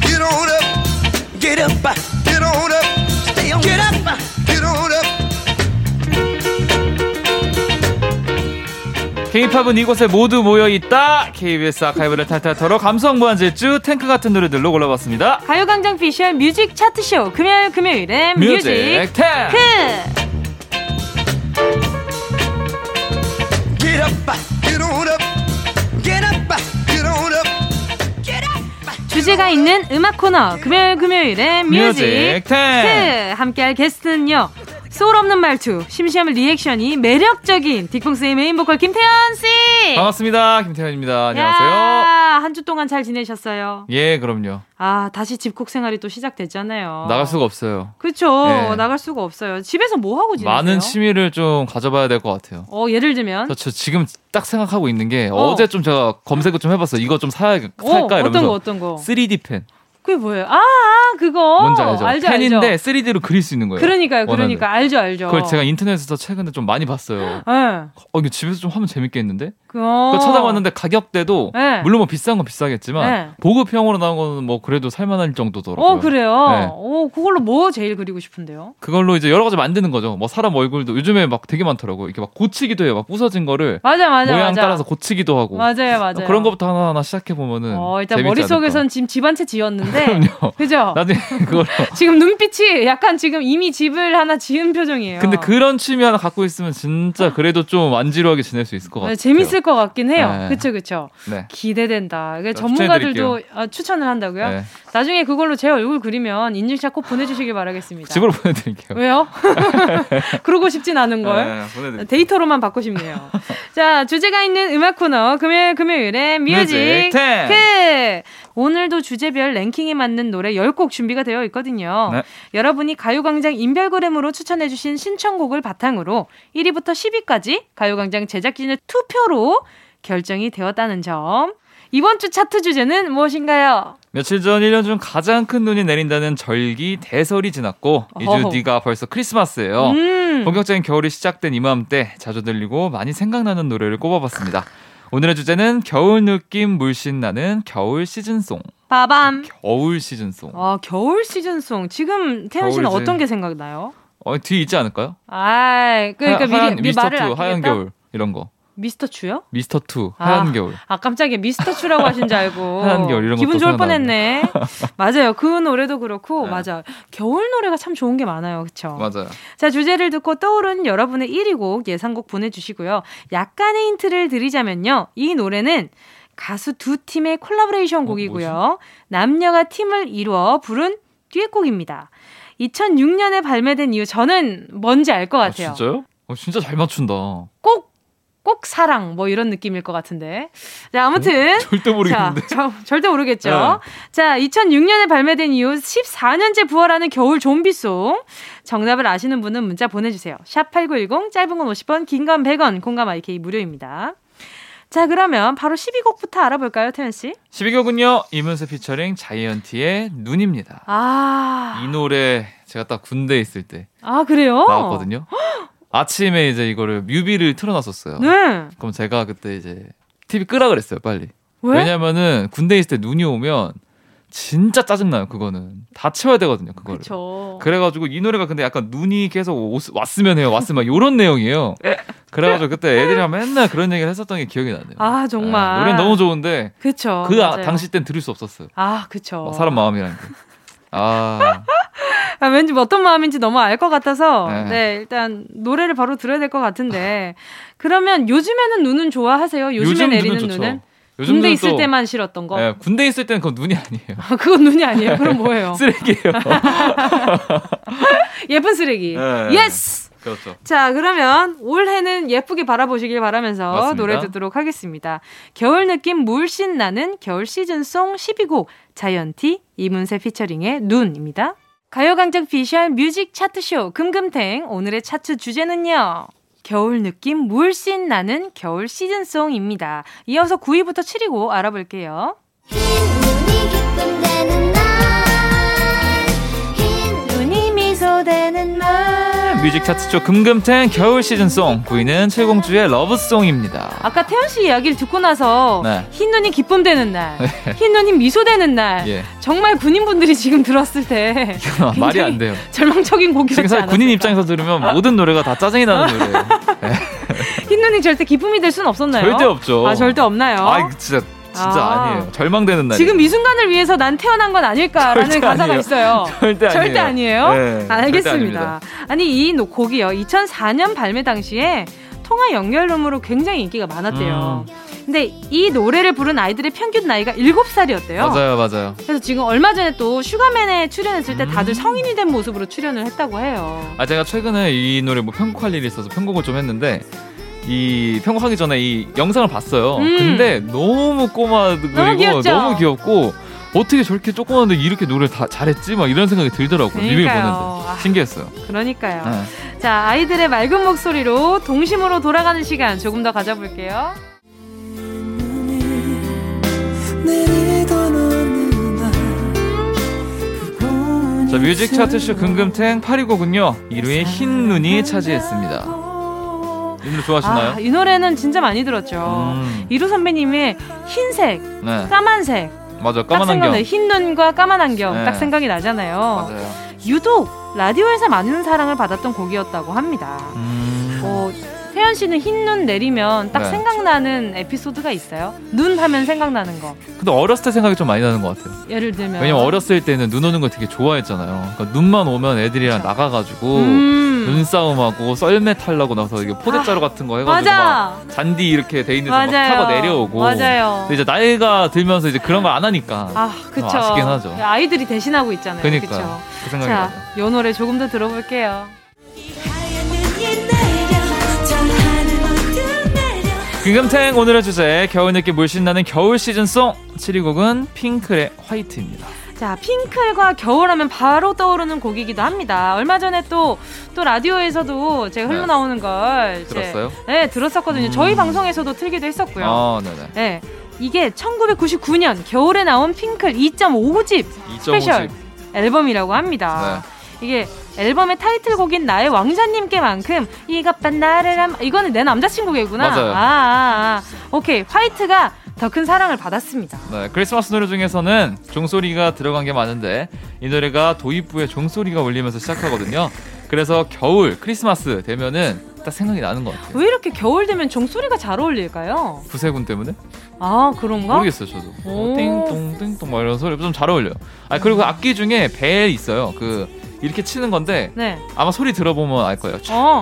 get on up, get up, get on up, stay on, get up, K-팝은 이곳에 모두 모여 있다. KBS 아카이브를 탈탈 털어 감성 무한 질주 탱크 같은 노래들로 골라봤습니다. 가요광장 피셜 music chart show 금요일 금요일엔 music, music tank. 주제가 있는 음악 코너 금요일 금요일엔 music, music tank. 함께할 게스트는요. 소울 없는 말투, 심심한 리액션이 매력적인 딕펑스의 메인 보컬 김태현 씨. 반갑습니다. 김태현입니다. 안녕하세요. 한 주 동안 잘 지내셨어요? 예, 그럼요. 아, 다시 집콕 생활이 또 시작됐잖아요. 나갈 수가 없어요. 그렇죠. 네. 나갈 수가 없어요. 집에서 뭐 하고 지내세요? 많은 취미를 좀 가져봐야 될 것 같아요. 어, 예를 들면 저, 저 지금 딱 생각하고 있는 게 어. 제좀 제가 검색을 좀 해봤어요. 이거 좀 사야 살까 어, 이러면서. 어떤 거 어떤 거? 3D 펜. 그게 뭐예요? 아, 아 그거. 뭔지 알죠? 알죠, 펜인데 알죠. 3D로 그릴 수 있는 거예요. 그러니까요. 그러니까 알죠, 알죠. 그걸 제가 인터넷에서 최근에 좀 많이 봤어요. 네. 어, 이거 집에서 좀 하면 재밌겠는데? 그거 그거 찾아봤는데 가격대도 네. 물론 뭐 비싼 건 비싸겠지만 네. 보급형으로 나온 거는 뭐 그래도 살만할 정도더라고요. 어, 그래요. 네. 어, 그걸로 뭐 제일 그리고 싶은데요? 그걸로 이제 여러 가지 만드는 거죠. 뭐 사람 얼굴도 요즘에 막 되게 많더라고요. 이렇게 막 고치기도 해요. 막 부서진 거를 맞아, 맞아, 모양 맞아. 따라서 고치기도 하고. 맞아요, 맞아요. 그런 것부터 하나 하나 시작해 보면은 어, 일단 재밌지 머릿 속에선 지금 집 한 채 지었는데. 그럼요. 그죠? 나중에 그걸 지금 눈빛이 약간 지금 이미 집을 하나 지은 표정이에요. 근데 그런 취미 하나 갖고 있으면 진짜 그래도 좀 안 지루하게 지낼 수 있을 것 같아요. 네, 재밌을 것 같긴 해요. 네. 그쵸, 그쵸. 네. 기대된다. 자, 전문가들도. 아, 추천을 한다고요? 네. 나중에 그걸로 제 얼굴 그리면 인증샷 꼭 보내주시길 바라겠습니다. 집으로 보내드릴게요. 왜요? 그러고 싶진 않은 걸. 네. 데이터로만 받고 싶네요. 자, 주제가 있는 음악 코너 금요일 금요일에 music music tank. 오늘도 주제별 랭킹에 맞는 노래 10곡 준비가 되어 있거든요. 네. 여러분이 가요광장 인별그램으로 추천해주신 신청곡을 바탕으로 1위부터 10위까지 가요광장 제작진의 투표로 결정이 되었다는 점. 이번 주 차트 주제는 무엇인가요? 며칠 전 1년 중 가장 큰 눈이 내린다는 절기 대설이 지났고 어허. 2주 뒤가 벌써 크리스마스예요. 음. 본격적인 겨울이 시작된 이맘때 자주 들리고 많이 생각나는 노래를 꼽아봤습니다. 오늘의 주제는 겨울 느낌 물씬 나는 겨울 시즌송. 빠밤. 겨울 시즌송. 아, 겨울 시즌송. 지금 태연 씨는 겨울이지. 어떤 게 생각나요? 어, 뒤에 있지 않을까요? 아, 그러니까 하, 미리 하얀, 미 미스터 말을 투안 하얀? 겨울 이런 거. 미스터 추요? 미스터 투 하얀 아. 겨울. 아 깜짝이야 미스터 추라고 하신 줄 알고 하얀 겨울 이런 기분 좋을. 뻔했네. 맞아요. 그 노래도 그렇고 네. 맞아. 겨울 노래가 참 좋은 게 많아요. 그렇죠? 맞아요. 자 주제를 듣고 떠오른 여러분의 1위 곡 예상곡 보내주시고요. 약간의 힌트를 드리자면요. 이 노래는 가수 두 팀의 콜라보레이션 어, 곡이고요. 남녀가 팀을 이루어 부른 듀엣곡입니다. 2006년에 발매된 이후 저는 뭔지 알것 아, 같아요. 진짜요? 어, 진짜 잘 맞춘다. 꼭, 꼭 사랑, 뭐 이런 느낌일 것 같은데. 자, 아무튼. 절대 모르겠는데. 자, 저, 절대 모르겠죠. 네. 자, 2006년에 발매된 이후 14년째 부활하는 겨울 좀비송. 정답을 아시는 분은 문자 보내주세요. 샵 8910, 짧은 건 50원, 긴 건 100원, 공감 IK 무료입니다. 자, 그러면 바로 12곡부터 알아볼까요, 태연씨? 12곡은요. 이문세 피처링 자이언티의 눈입니다. 아. 이 노래 제가 딱 군대에 있을 때 아, 그래요? 나왔거든요. 아침에 이제 이거를 뮤비를 틀어놨었어요. 네. 그럼 제가 그때 이제 TV 끄라 그랬어요, 빨리. 왜? 왜냐면은 군대에 있을 때 눈이 오면 진짜 짜증나요, 그거는. 다 채워야 되거든요, 그거를. 그쵸. 그래가지고 이 노래가 근데 약간 눈이 계속 오- 왔으면 해요, 왔으면 요런 내용이에요. 그래가지고 그때 애들이랑 맨날 그런 얘기를 했었던 게 기억이 나네요. 아, 정말. 네, 노래는 너무 좋은데 그쵸. 그 아-. 당시 땐 들을 수 없었어요. 아, 그쵸. 막 사람 마음이라는 게. 아, 아, 왠지 뭐 어떤 마음인지 너무 알 것 같아서 네. 네. 일단 노래를 바로 들어야 될 것 같은데 그러면 요즘에는 눈은 좋아하세요? 요즘에 요즘 내리는 눈은. 눈은 요즘 군대 있을 또- 때만 싫었던 거. 예, 군대 있을 때는 그건 눈이 아니에요. 그건 눈이 아니에요. 그럼 뭐예요? 쓰레기예요. 예쁜 쓰레기. 네. Yes. 그렇죠. 자, 그러면 올해는 예쁘게 바라보시길 바라면서 맞습니다. 노래 듣도록 하겠습니다. 겨울 느낌 물씬 나는 겨울 시즌송 12곡 자이언티 이문세 피처링의 눈입니다. 가요광장 visual music 차트쇼 금금탱 오늘의 차트 주제는요. 겨울 느낌 물씬 나는 겨울 시즌송입니다. 이어서 9위부터 7위곡 알아볼게요. Music 차트쇼 금금탱 겨울 시즌송 9위는 칠공주의 Love Song입니다. 아까 태연 씨 이야기를 듣고 나서 네. 흰 눈이 기쁨되는 날, 흰 눈이 미소되는 날. 예. 정말 군인분들이 지금 들었을 때 말이 안 돼요. 절망적인 곡이었지 지금? 군인 입장에서 들으면 모든 노래가 다 짜증이 나는 노래예요. 흰 눈이 절대 기쁨이 될 수는 없었나요? 절대 없죠. 아 절대 없나요? 아, 진짜 진짜 아. 아. 니에요 절망되는 날. 지금 이 순간을 위해서 난 태어난 건 아닐까라는 절대 가사가 아니에요. 있어요. 절대 아니에요. 절대 아니에요? 네, 절대 알겠습니다. 아닙니다. 아니 이 노- 곡이요. 2004년 발매 당시에 통화 연결음으로 굉장히 인기가 많았대요. 음. 근데 이 노래를 부른 아이들의 평균 나이가 7살이었대요. 맞아요, 맞아요. 그래서 지금 얼마 전에 또 슈가맨에 출연했을 때 다들 음. 성인이 된 모습으로 출연을 했다고 해요. 아 제가 최근에 이 노래 뭐 편곡할 일이 있어서 편곡을 좀 했는데 이 편곡하기 전에 이 영상을 봤어요. 음. 근데 너무 꼬마 그리고 너무? 너무 귀엽고 어떻게 저렇게 조그만데 이렇게 노래 다 잘했지? 막 이런 생각이 들더라고요. 그러니까요. 보는데 아. 신기했어요. 그러니까요. 네. 자, 아이들의 맑은 목소리로 동심으로 돌아가는 시간 조금 더 가져볼게요. 자, 뮤직 차트쇼 금금탱 8위 곡은요. 1위의 흰 눈이 차지했습니다. 이 노래 좋아하시나요? 아, 이 노래는 진짜 많이 들었죠. 음, 이루 선배님의 흰색, 네. 까만색. 맞아. 딱 까만 안경. 흰 눈과 까만 안경 네. 딱 생각이 나잖아요. 맞아요. 유독 라디오에서 많은 사랑을 받았던 곡이었다고 합니다. 음, 어, 태연 씨는 흰 눈 내리면 딱 네. 생각나는 에피소드가 있어요? 눈 하면 생각나는 거. 근데 어렸을 때 생각이 좀 많이 나는 것 같아요. 예를 들면. 왜냐면 어렸을 때는 눈 오는 거 되게 좋아했잖아요. 그러니까 눈만 오면 애들이랑 나가가지고 음. 눈싸움하고 썰매 탈라고 나서 이게 포대자루 같은 거 해가지고 맞아. 막 잔디 이렇게 돼 있는 막 맞아요. 타고 내려오고. 맞아요. 근데 이제 나이가 들면서 이제 그런 걸 안 하니까 아, 그쵸. 좀 아쉽긴 하죠. 아이들이 대신하고 있잖아요. 그니까 그쵸? 그 생각이 자, 나요. 요 노래 조금 더 들어볼게요. 김금탱 오늘의 주제 겨울 느낌 물씬 나는 겨울 시즌송 7위 곡은 핑클의 화이트입니다. 자, 핑클과 겨울하면 바로 떠오르는 곡이기도 합니다. 얼마 전에 또, 또 라디오에서도 제가 네. 흘러나오는 걸. 이제- 들었어요? 네, 들었었거든요. 음. 저희 방송에서도 틀기도 했었고요. 아, 네네. 네. 이게 1999년 겨울에 나온 핑클 2.5집 2.5집. special 앨범이라고 합니다. 네. 이게 앨범의 타이틀곡인 나의 왕자님께만큼 이것만 나를 한 이거는 내 남자친구겠구나. 맞아요. 아, 아, 아. 오케이 White가 더 큰 사랑을 받았습니다. 네, 크리스마스 노래 중에서는 종소리가 들어간 게 많은데 이 노래가 도입부에 종소리가 울리면서 시작하거든요. 그래서 겨울 크리스마스 되면은 딱 생각이 나는 것 같아요. 왜 이렇게 겨울 되면 종소리가 잘 어울릴까요? 구세군 때문에? 아 그런가? 모르겠어요, 저도. 오. 어, 띵동 띵동 막 이런 소리 좀 잘 어울려요. 아 그리고 그 악기 중에 벨 있어요. 그 이렇게 치는 건데 네. 아마 소리 들어보면 알 거예요. 어.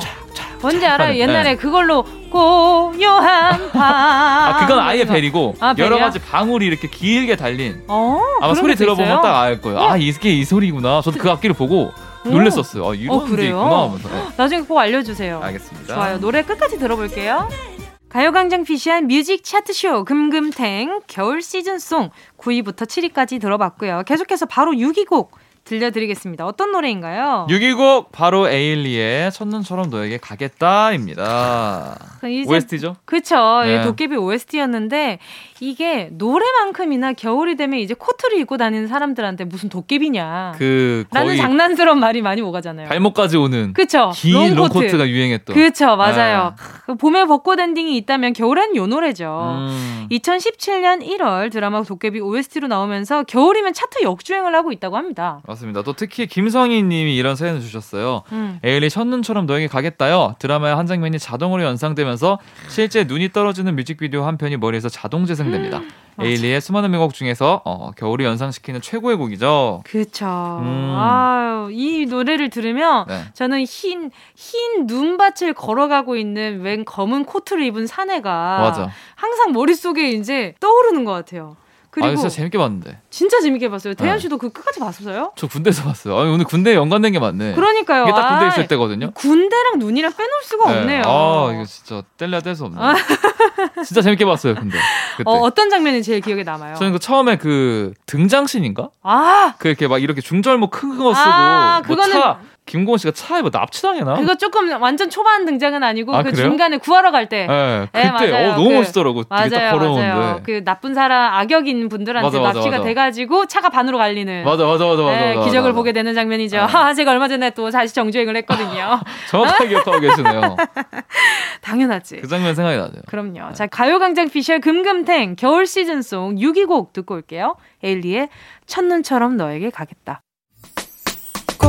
뭔지 알아요? 옛날에 네. 그걸로 고요한 밤. 아 그건 아예 벨이고 아, 여러? 가지 방울이 이렇게 길게 달린 어. 아마 소리 들어보면 있어요? 딱알 거예요. 아 이게 이 소리구나. 저도 그 악기를 보고 놀랬었어요. 아 이런 어, 게 그래요? 있구나 하면서. 네. 나중에 꼭 알려주세요. 알겠습니다. 좋아요. 노래 끝까지 들어볼게요. 가요광장 피시한 뮤직 차트쇼 금금탱 겨울 시즌송 9위부터 7위까지 들어봤고요. 계속해서 바로 6위 곡 들려드리겠습니다. 어떤 노래인가요? 6위곡 바로 에일리의 첫눈처럼 너에게 가겠다입니다. 이제 OST죠? 그쵸. 네. 이 도깨비 OST였는데 이게 노래만큼이나 겨울이 되면 이제 코트를 입고 다니는 사람들한테 무슨 도깨비냐. 그 라는 장난스러운 말이 많이 오가잖아요. 발목까지 오는 그쵸. 긴 롱코트. 롱코트가 유행했던. 그쵸, 맞아요. 네. 그 봄에 벚꽃 엔딩이 있다면 겨울엔 요 노래죠. 음. 2017년 1월 드라마 도깨비 OST로 나오면서 겨울이면 차트 역주행을 하고 있다고 합니다. 맞습니다. 또 특히 김성희 님이 이런 사연을 주셨어요. 음. 에일리 첫눈처럼 너에게 가겠다요. 드라마의 한 장면이 자동으로 연상되면서 실제 눈이 떨어지는 뮤직비디오 한 편이 머리에서 자동 재생됩니다. 음. 에일리의 수많은 명곡 중에서 어, 겨울을 연상시키는 최고의 곡이죠. 그쵸. 음. 아유, 이 노래를 들으면 네. 저는 흰, 흰 눈밭을 걸어가고 있는 웬 검은 코트를 입은 사내가 맞아. 항상 머릿속에 이제 떠오르는 것 같아요. 그리고 아, 진짜 재밌게 봤는데. 진짜 재밌게 봤어요. 대현 네. 씨도 그 끝까지 봤어요? 저 군대에서 봤어요. 아, 오늘 군대에 연관된 게 많네. 그러니까요. 이게 딱 군대 아, 있을 때거든요. 군대랑 눈이랑 빼놓을 수가 네. 없네요. 아, 이거 진짜 뗄래야 뗄 수 없네. 진짜 재밌게 봤어요, 근데. 그때. 어, 어떤 장면이 제일 기억에 남아요? 저는 그 처음에 그 등장신인가? 아, 그 이렇게 막 이렇게 중절모 큰 거 쓰고 아, 뭐 그거는- 차 김고은 씨가 차에 뭐 납치당해나? 그거 조금 완전 초반 등장은 아니고 아, 그 그래요? 중간에 구하러 갈 때. 네, 네, 그때 맞아요. 어, 너무 그- 멋있더라고. 맞아요. 맞아요. 그 나쁜 사람, 악역인 분들한테 맞아, 맞아, 납치가 맞아. 돼가지고 차가 반으로 갈리는. 맞아, 맞아, 맞아, 맞아. 네, 맞아, 기적을. 보게 되는 장면이죠. 네. 하, 제가 얼마 전에 또 다시 정주행을 했거든요. 정확하게 기억하고 계시네요. 당연하지. 그 장면 생각이 나죠. 그럼요. 자, 가요광장 피셜 금금탱 겨울 시즌송 6위 곡 듣고 올게요. 에일리의 첫눈처럼 너에게 가겠다.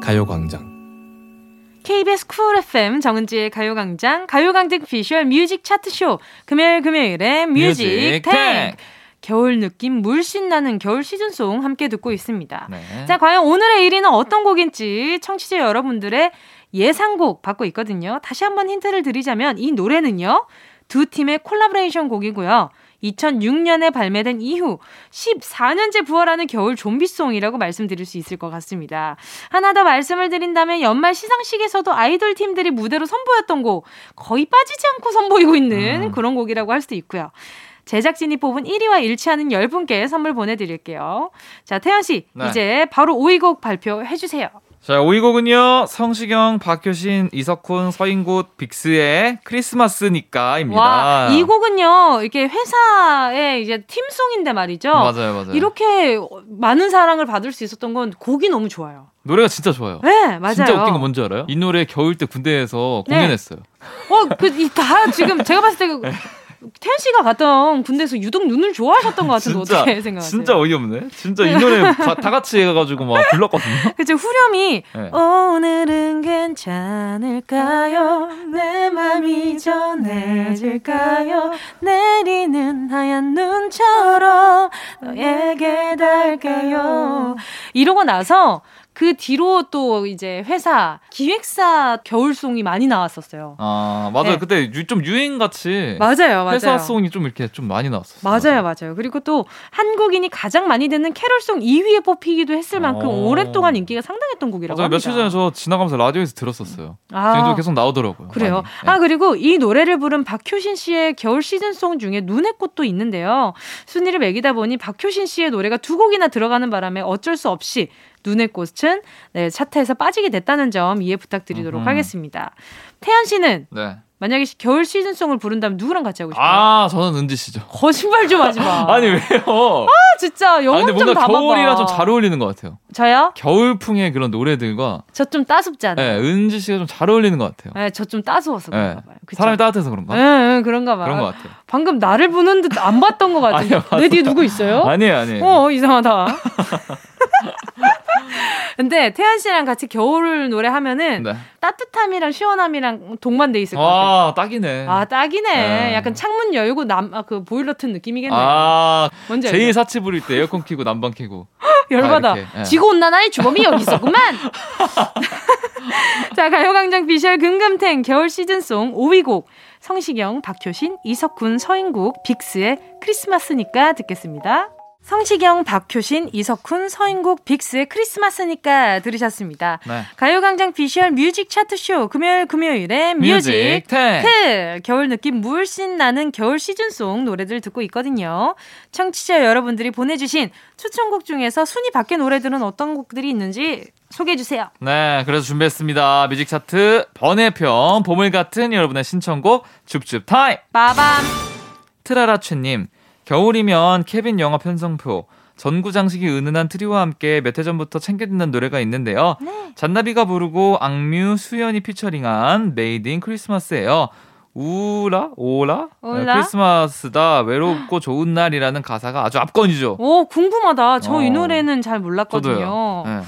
가요광장 KBS Cool FM 정은지의 가요광장 가요광장 visual music 차트쇼 금요일 금요일에 music music 탱 탱. 겨울 느낌 물씬 나는 겨울 시즌송 함께 듣고 있습니다. 네. 자 과연 오늘의 1위는 어떤 곡인지 청취자 여러분들의 예상곡 받고 있거든요. 다시 한번 힌트를 드리자면 이 노래는요 두 팀의 콜라보레이션 곡이고요. 2006년에 발매된 이후 14년째 부활하는 겨울 좀비송이라고 말씀드릴 수 있을 것 같습니다. 하나 더 말씀을 드린다면 연말 시상식에서도 아이돌 팀들이 무대로 선보였던 곡 거의 빠지지 않고 선보이고 있는 음. 그런 곡이라고 할 수도 있고요. 제작진이 뽑은 1위와 일치하는 10분께 선물 보내드릴게요. 자, 태연 씨, 네. 이제 바로 5위 곡 발표해 주세요. 자, 5위 곡은요. 성시경, 박효신, 이석훈, 서인국, 빅스의 크리스마스니까입니다. 와, 이 곡은요, 이렇게 회사의 이제 팀송인데 말이죠. 맞아요, 맞아요. 이렇게 많은 사랑을 받을 수 있었던 건 곡이 너무 좋아요. 노래가 진짜 좋아요. 네, 맞아요. 진짜 웃긴 거 뭔지 알아요? 이 노래 겨울 때 군대에서 네. 공연했어요. 어, 그, 이다 지금 제가 봤을 때 그, 네. 태연 씨가 갔던 군대에서 유독 눈을 좋아하셨던 것 같은데 진짜 어떻게 생각하세요? 진짜 어이없네. 진짜 이 노래 다, 다 같이 해가지고 막 불렀거든요. 그쵸 후렴이 네. 오늘은 괜찮을까요 내 맘이 전해질까요 내리는 하얀 눈처럼 너에게 닿을까요 이러고 나서 그 뒤로 또 이제 회사 기획사 겨울송이 많이 나왔었어요 아 맞아요. 네. 그때 유- 좀 유행 같이 맞아요 맞아요 회사 송이 좀 이렇게 좀 많이 나왔었어요. 맞아요, 맞아요. 그리고 또 한국인이 가장 많이 듣는 캐롤송 2위에 뽑히기도 했을 만큼 어. 오랫동안 인기가 상당했던 곡이라고 맞아요. 합니다. 며칠 전에 저 지나가면서 라디오에서 들었었어요. 아. 지금도 계속 나오더라고요. 그래요. 많이. 아 네. 그리고 이 노래를 부른 박효신 씨의 겨울 시즌송 중에 눈의 꽃도 있는데요. 순위를 매기다 보니 박효신 씨의 노래가 두 곡이나 들어가는 바람에 어쩔 수 없이 눈의 꽃은 네, 차트에서 빠지게 됐다는 점 이해 부탁드리도록 음흠. 하겠습니다. 태연 씨는 네. 만약에 시- 겨울 시즌송을 부른다면 누구랑 같이 하고 싶어요? 아 저는 은지 씨죠. 거짓말 좀 하지 마. 아니 왜요? 아, 진짜 영혼 아, 근데 좀 뭔가. 겨울이랑 좀 잘 어울리는 것 같아요. 저요? 겨울풍의 그런 노래들과 저 좀 따숩지 않아요? 네, 은지 씨가 좀 잘 어울리는 것 같아요. 네, 저 좀 따스워서 네. 그런가 봐요. 그쵸? 사람이 따뜻해서 그런가? 네, 네, 그런가 봐요. 그런 것 같아요. 방금 나를 보는 듯 안 봤던 것 같은데. 아니요, 내 뒤에 누구 있어요? 아니에요, 아니에요. 어, 이상하다. 근데 태연 씨랑 같이 겨울 노래 하면은 네. 따뜻함이랑 시원함이랑 동반돼 있을 것 같아요. 아 딱이네. 아, 딱이네. 네. 약간 창문 열고 남, 아, 그 보일러 튼 느낌이겠네. 아 뭔지? 제일 사치 부릴 때 에어컨 켜고 난방 켜고. 열받아. 아, 예. 지구온난화의 주범이 여기 있었구만. 자, 가요광장 비주얼 금금탱 겨울 시즌송 5위 곡 성시경, 박효신, 이석훈, 서인국, 빅스의 크리스마스니까 듣겠습니다. 성시경, 박효신, 이석훈, 서인국, 빅스의 크리스마스니까 들으셨습니다. 네. 가요광장 visual music 차트쇼 금요일 금요일에 music music 겨울 느낌 물씬 나는 겨울 시즌송 노래들 듣고 있거든요. 청취자 여러분들이 보내주신 추천곡 중에서 순위 밖의 노래들은 어떤 곡들이 있는지 소개해 주세요. 네, 그래서 준비했습니다. Music 차트 번외편 보물 같은 여러분의 신청곡 줍줍 타임. 빠밤. 트라라최님, 겨울이면 케빈 영화 편성표. 전구 장식이 은은한 트리와 함께 몇 해 전부터 챙겨 듣는 노래가 있는데요. 잔나비가 부르고 악뮤, 수연이 피처링한 Made in Christmas예요. 우라 오라? 네, 크리스마스다 외롭고 좋은 날이라는 가사가 아주 압권이죠. 오 궁금하다. 저이 어. 노래는 잘 몰랐거든요. 네.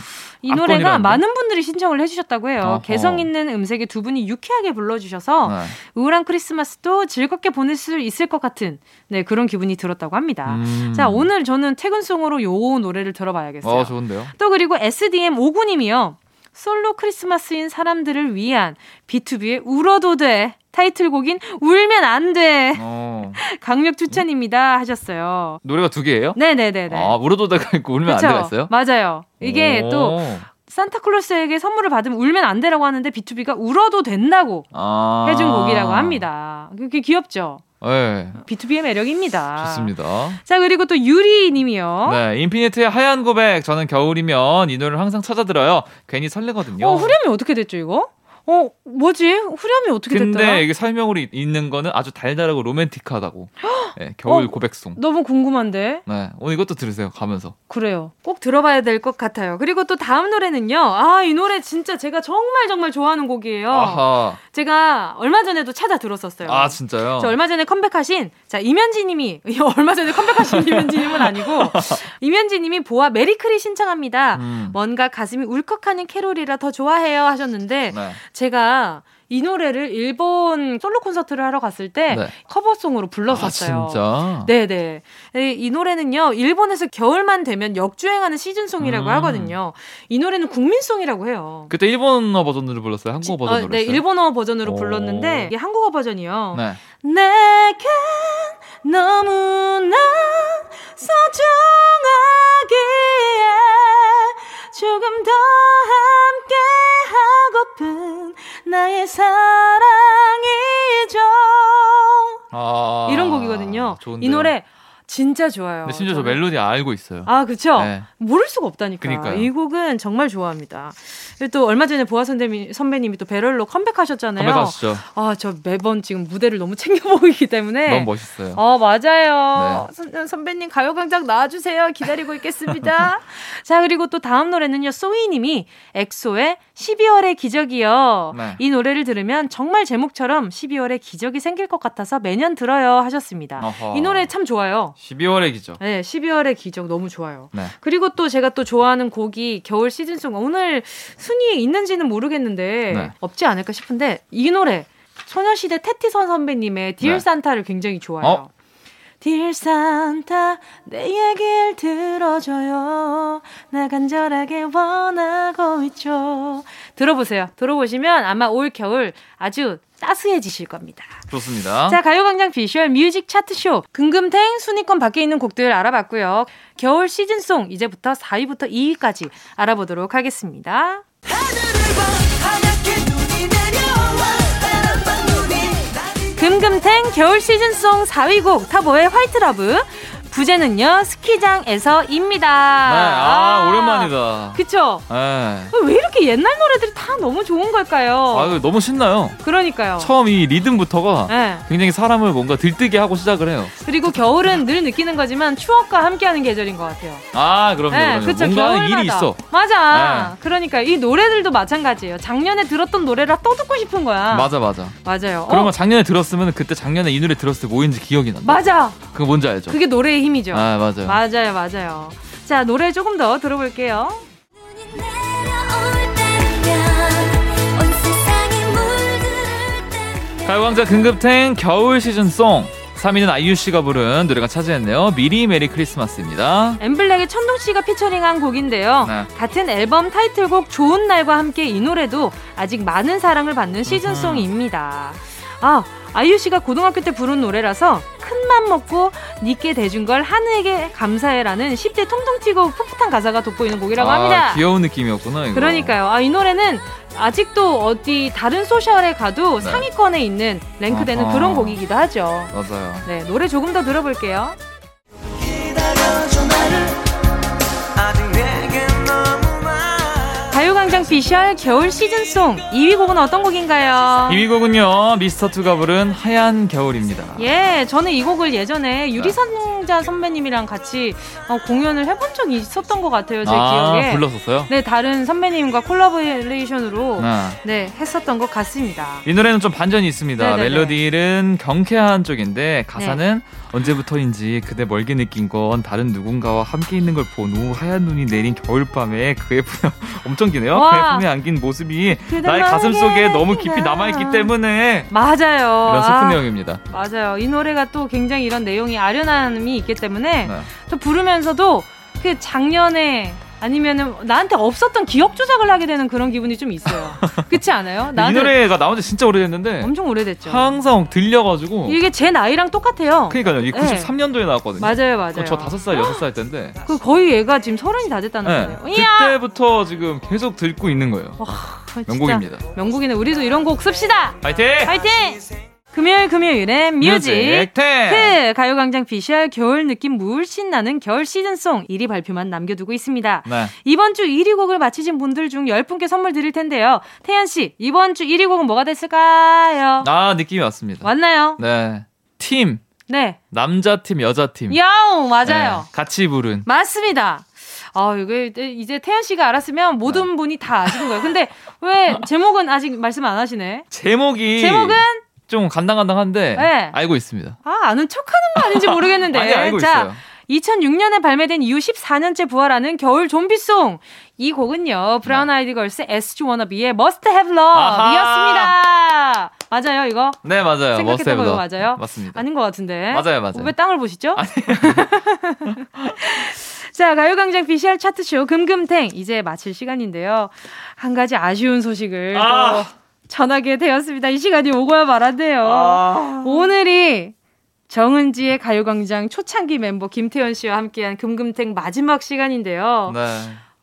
이 노래가? 많은 분들이 신청을 해주셨다고 해요. 어허. 개성 있는 음색의 두 분이 유쾌하게 불러주셔서 네. 우울한 크리스마스도 즐겁게 보낼 수 있을 것 같은 네 그런 기분이 들었다고 합니다. 음. 자 오늘 저는 퇴근송으로 요 노래를 들어봐야겠어요. 어 좋은데요. 또 그리고 SDM 59님이요. 솔로 크리스마스인 사람들을 위한 B2B의 울어도 돼. 타이틀곡인 울면 안 돼. 어. 강력 추천입니다 하셨어요. 노래가 두 개예요? 네네네네. 아 울어도 있고 울면 안 그쵸? 돼가 있어요? 맞아요. 이게 오. 또 산타클로스에게 선물을 받으면 울면 안 되라고 하는데 B2B가 울어도 된다고 아. 해준 곡이라고 합니다. 그게 귀엽죠? 네, B2B의 매력입니다. 좋습니다. 자 그리고 또 유리 님이요. 네, 인피니트의 하얀 고백. 저는 겨울이면 이 노래를 항상 찾아 들어요. 괜히 설레거든요. 어 후렴이 어떻게 됐죠 이거? 어 뭐지? 후렴이 어떻게 됐더라? 근데 이게 설명으로 이- 있는 거는 아주 달달하고 로맨틱하다고. 네, 겨울 어? 고백송. 너무 궁금한데. 네, 오늘 이것도 들으세요. 가면서. 그래요. 꼭 들어봐야 될 것 같아요. 그리고 또 다음 노래는요. 아, 이 노래 진짜 제가 정말 정말 좋아하는 곡이에요. 아하. 제가 얼마 전에도 찾아 들었었어요. 아 진짜요? 저 얼마 전에 컴백하신 자 이면지 님이 얼마 전에 컴백하신 이면지 님은 아니고 이면지 님이 보아 Merry-Chri 신청합니다. 음. 뭔가 가슴이 울컥하는 캐롤이라 더 좋아해요 하셨는데 네. 제가 이 노래를 일본 솔로 콘서트를 하러 갔을 때 네. 커버송으로 불렀었어요. 아 진짜. 네네. 이, 이 노래는요, 일본에서 겨울만 되면 역주행하는 시즌송이라고 음. 하거든요. 이 노래는 국민송이라고 해요. 그때 일본어 버전으로 불렀어요. 한국어 버전으로 어, 네, 했어요. 일본어 버전으로 오. 불렀는데, 이게 한국어 버전이요. 네. 내겐 너무나 소중하기에 조금 더 함께 하고픈 나의 사랑이죠. 아, 이런 곡이거든요. 좋은데요. 이 노래 진짜 좋아요. 근데 심지어 저 저는. 멜로디 알고 있어요. 아, 그쵸? 네. 모를 수가 없다니까. 그니까요. 이 곡은 정말 좋아합니다. 그리고 또 얼마 전에 보아 선배님, 선배님이 또 배럴로 컴백하셨잖아요. 컴백하시죠. 아, 저 매번 지금 무대를 너무 챙겨 보이기 때문에. 너무 멋있어요. 어, 맞아요. 네. 선, 선배님 가요광장 나와주세요. 기다리고 있겠습니다. 자, 그리고 또 다음 노래는요, 소희님이 엑소의 12월의 기적이요. 네. 이 노래를 들으면 정말 제목처럼 12월에 기적이 생길 것 같아서 매년 들어요 하셨습니다. 어허. 이 노래 참 좋아요. 12월의 기적. 네, 12월의 기적 너무 좋아요. 네. 그리고 또 제가 또 좋아하는 곡이 겨울 시즌송 오늘 순위에 있는지는 모르겠는데 네. 없지 않을까 싶은데 이 노래 소녀시대 태티서 선배님의 Dear 네. Santa를 굉장히 좋아해요. 어? Dear Santa 내 얘길 들어줘요 나 간절하게 원하고 있죠 들어보세요 들어보시면 아마 올 겨울 아주 따스해지실 겁니다 좋습니다. 자, 가요광장 visual music 차트쇼. 금금탱 순위권 밖에 있는 곡들 알아봤고요. 겨울 시즌송 이제부터 4위부터 2위까지 알아보도록 하겠습니다. 금금탱 겨울 시즌송 4위 곡 터보의 White Love. 부제는요, 스키장에서입니다. 네, 아, 오랜만이다. 그쵸? 네. 왜 이렇게 옛날 노래들이 다 너무 좋은 걸까요? 아, 너무 신나요. 그러니까요. 처음 이 리듬부터가 네. 굉장히 사람을 뭔가 들뜨게 하고 시작을 해요. 그리고 겨울은 늘 느끼는 거지만 추억과 함께하는 계절인 것 같아요. 아, 그럼요. 네, 그럼요. 그쵸. 뭔가 겨울마다. 일이 있어. 맞아. 네. 그러니까 이 노래들도 마찬가지예요. 작년에 들었던 노래라 또 듣고 싶은 거야. 맞아, 맞아. 맞아요. 그러면 어, 작년에 들었으면 그때 작년에 이 노래 들었을 때 뭐인지 기억이 난다. 맞아. 그거 뭔지 알죠? 그게 노래의 힘이죠. 아, 맞아요. 맞아요, 맞아요. 자, 노래 조금 더 들어볼게요. 가요광장 긴급탱 겨울 시즌송 3위는 아이유 씨가 부른 노래가 차지했네요. 미리 메리 크리스마스입니다. 엠블랙의 천둥 씨가 피처링한 곡인데요. 네. 같은 앨범 타이틀곡 좋은 날과 함께 이 노래도 아직 많은 사랑을 받는 시즌송입니다. 아, 아이유 씨가 고등학교 때 부른 노래라서 큰맘 먹고 니께 돼준 걸 하늘에게 감사해라는 10대 통통 튀고 풋풋한 가사가 돋보이는 곡이라고 합니다. 아, 귀여운 느낌이었구나. 이거. 그러니까요. 아, 이 노래는 아직도 어디 다른 소셜에 가도 네. 상위권에 있는 랭크되는 아하. 그런 곡이기도 하죠. 맞아요. 네, 노래 조금 더 들어볼게요. 가요광장 피셜 겨울 시즌송 2위 곡은 어떤 곡인가요? 2위 곡은요. 미스터2가 부른 하얀 겨울입니다. 예, 저는 이 곡을 예전에 유리선자 선배님이랑 같이 어, 공연을 해본 적이 있었던 것 같아요, 제 아, 기억에. 불렀었어요? 네, 다른 선배님과 콜라보레이션으로 네. 네, 했었던 것 같습니다. 이 노래는 좀 반전이 있습니다. 네네네. 멜로디는 경쾌한 쪽인데 가사는 언제부터인지 그대 멀게 느낀 건 다른 누군가와 함께 있는 걸 본 후 하얀 눈이 내린 겨울밤에 그의 품 엄청 기네요. 와. 그의 품에 안긴 모습이 나의 가슴 속에 너무 깊이. 남아있기 때문에 맞아요. 이런 슬픈 아, 내용입니다. 맞아요. 이 노래가 또 굉장히 이런 내용이 아련함이 있기 때문에 네. 또 부르면서도 그 작년에 아니면은 나한테 없었던 기억 조작을 하게 되는 그런 기분이 좀 있어요. 그렇지 않아요? 이 노래가 나온 지 진짜 오래됐는데 엄청 오래됐죠. 항상 들려가지고 이게 제 나이랑 똑같아요. 그러니까요. 이 네. 93년도에 나왔거든요. 맞아요, 맞아요. 저 5살, 6살 때인데 그 거의 얘가 지금 서른이 다 됐다는 네. 거예요. 그때부터 지금 계속 듣고 있는 거예요. 아, 진짜 명곡입니다. 명곡이네. 우리도 이런 곡 씁시다. 파이팅! 파이팅! 금요일 금요일엔 Music Ten! 그 가요광장 피셜 겨울 느낌 물씬 나는 겨울 시즌송 1위 발표만 남겨두고 있습니다. 네. 이번 주 1위 곡을 맞히신 분들 중 10분께 선물 드릴 텐데요. 태현 씨, 이번 주 1위 곡은 뭐가 됐을까요? 아, 느낌이 왔습니다. 왔나요? 네. 팀. 네. 남자 팀, 여자 팀. 야옹, 맞아요. 네, 같이 부른. 맞습니다. 아, 이게 이제 태연 씨가 알았으면 모든 분이 다 아시는 거예요. 근데 왜 제목은 아직 말씀 안 하시네? 제목이 제목은 좀 간당간당한데 네. 알고 있습니다. 아, 아는 척 하는 거 아닌지 모르겠는데. 아니, 알고 자, 있어요. 2006년에 발매된 이후 14년째 부활하는 겨울 좀비송. 이 곡은요, 브라운 아이디 걸스 SG 워너비의 Must Have Love 이었습니다. 맞아요, 이거? 네, 맞아요. 생각했던 거 더. 맞아요? 맞습니다. 아닌 것 같은데. 맞아요, 맞아요. 왜 땅을 보시죠? 자, 가요광장 BCR 차트쇼 금금탱 이제 마칠 시간인데요. 한 가지 아쉬운 소식을 아. 또 전하게 되었습니다. 이 시간이 오고야 말았네요. 아. 오늘이 정은지의 가요광장 초창기 멤버 김태현 씨와 함께한 금금탱 마지막 시간인데요. 네.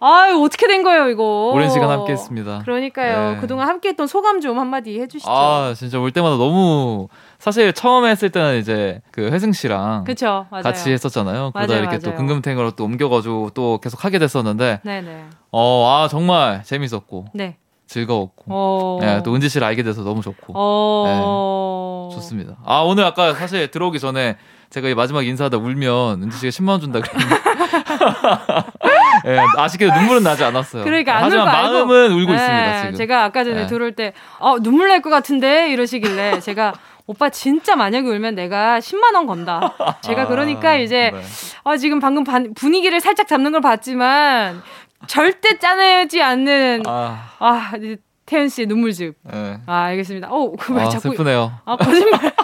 아유, 어떻게 된 거예요, 이거? 오랜 시간 함께 했습니다. 그러니까요. 네. 그동안 함께 했던 소감 좀 한마디 해주시죠. 아, 진짜 올 때마다 너무 사실 처음에 했을 때는 이제 그 회승 씨랑 그쵸. 같이 했었잖아요. 그러다 맞아요, 이렇게 또 맞아요. 금금탱으로 또 옮겨가지고 또 계속 하게 됐었는데, 네네. 어, 아, 정말 재밌었고, 네. 즐거웠고, 어. 네, 또 은지 씨를 알게 돼서 너무 좋고, 어. 좋습니다. 아, 오늘 아까 사실 들어오기 전에 제가 이 마지막 인사하다 울면 은지 씨가 10만 원 준다 그랬는데, 예, 아쉽게도 눈물은 나지 않았어요. 그러니까 안 하지만 울고 알고. 마음은 울고 네, 있습니다, 지금. 제가 아까 전에 네. 들어올 때, 어, 눈물 날 것 같은데? 이러시길래 제가 오빠 진짜 만약에 울면 내가 10만 원 건다. 제가 그러니까 이제, 네. 아, 지금 방금 반- 분위기를 살짝 잡는 걸 봤지만, 절대 짜내지 않는, 아, 아, 태연 씨의 눈물즙. 예. 아, 알겠습니다. 어, 그왜 아, 자꾸. 슬프네요. 아, 거짓말.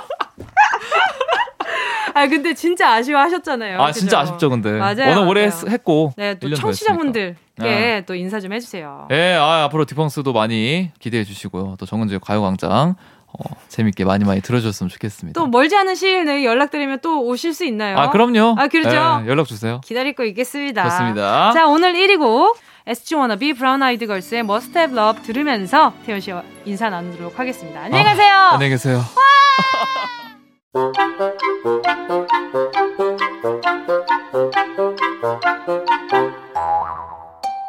아, 근데 진짜 아쉬워하셨잖아요. 아, 진짜 그죠? 아쉽죠, 근데. 맞아요, 워낙 오래 맞아요. 했- 했고. 네, 또 1년 더 청취자분들께 했으니까. 또 인사 좀 해주세요. 예, 아, 앞으로 딕펑스도 많이 기대해 주시고요. 또 정은지의 가요광장 어, 재밌게 많이 많이 들어주셨으면 좋겠습니다. 또 멀지 않은 시일 내에 연락드리면 또 오실 수 있나요? 아, 그럼요. 아, 그렇죠. 예, 연락 주세요. 기다릴 거 있겠습니다. 좋습니다. 자, 오늘 1위 곡 SG 워너비 브라운 아이드 걸스의 Must Have Love 들으면서 태현 씨와 인사 나누도록 하겠습니다. 안녕히 가세요. 아, 안녕히 계세요.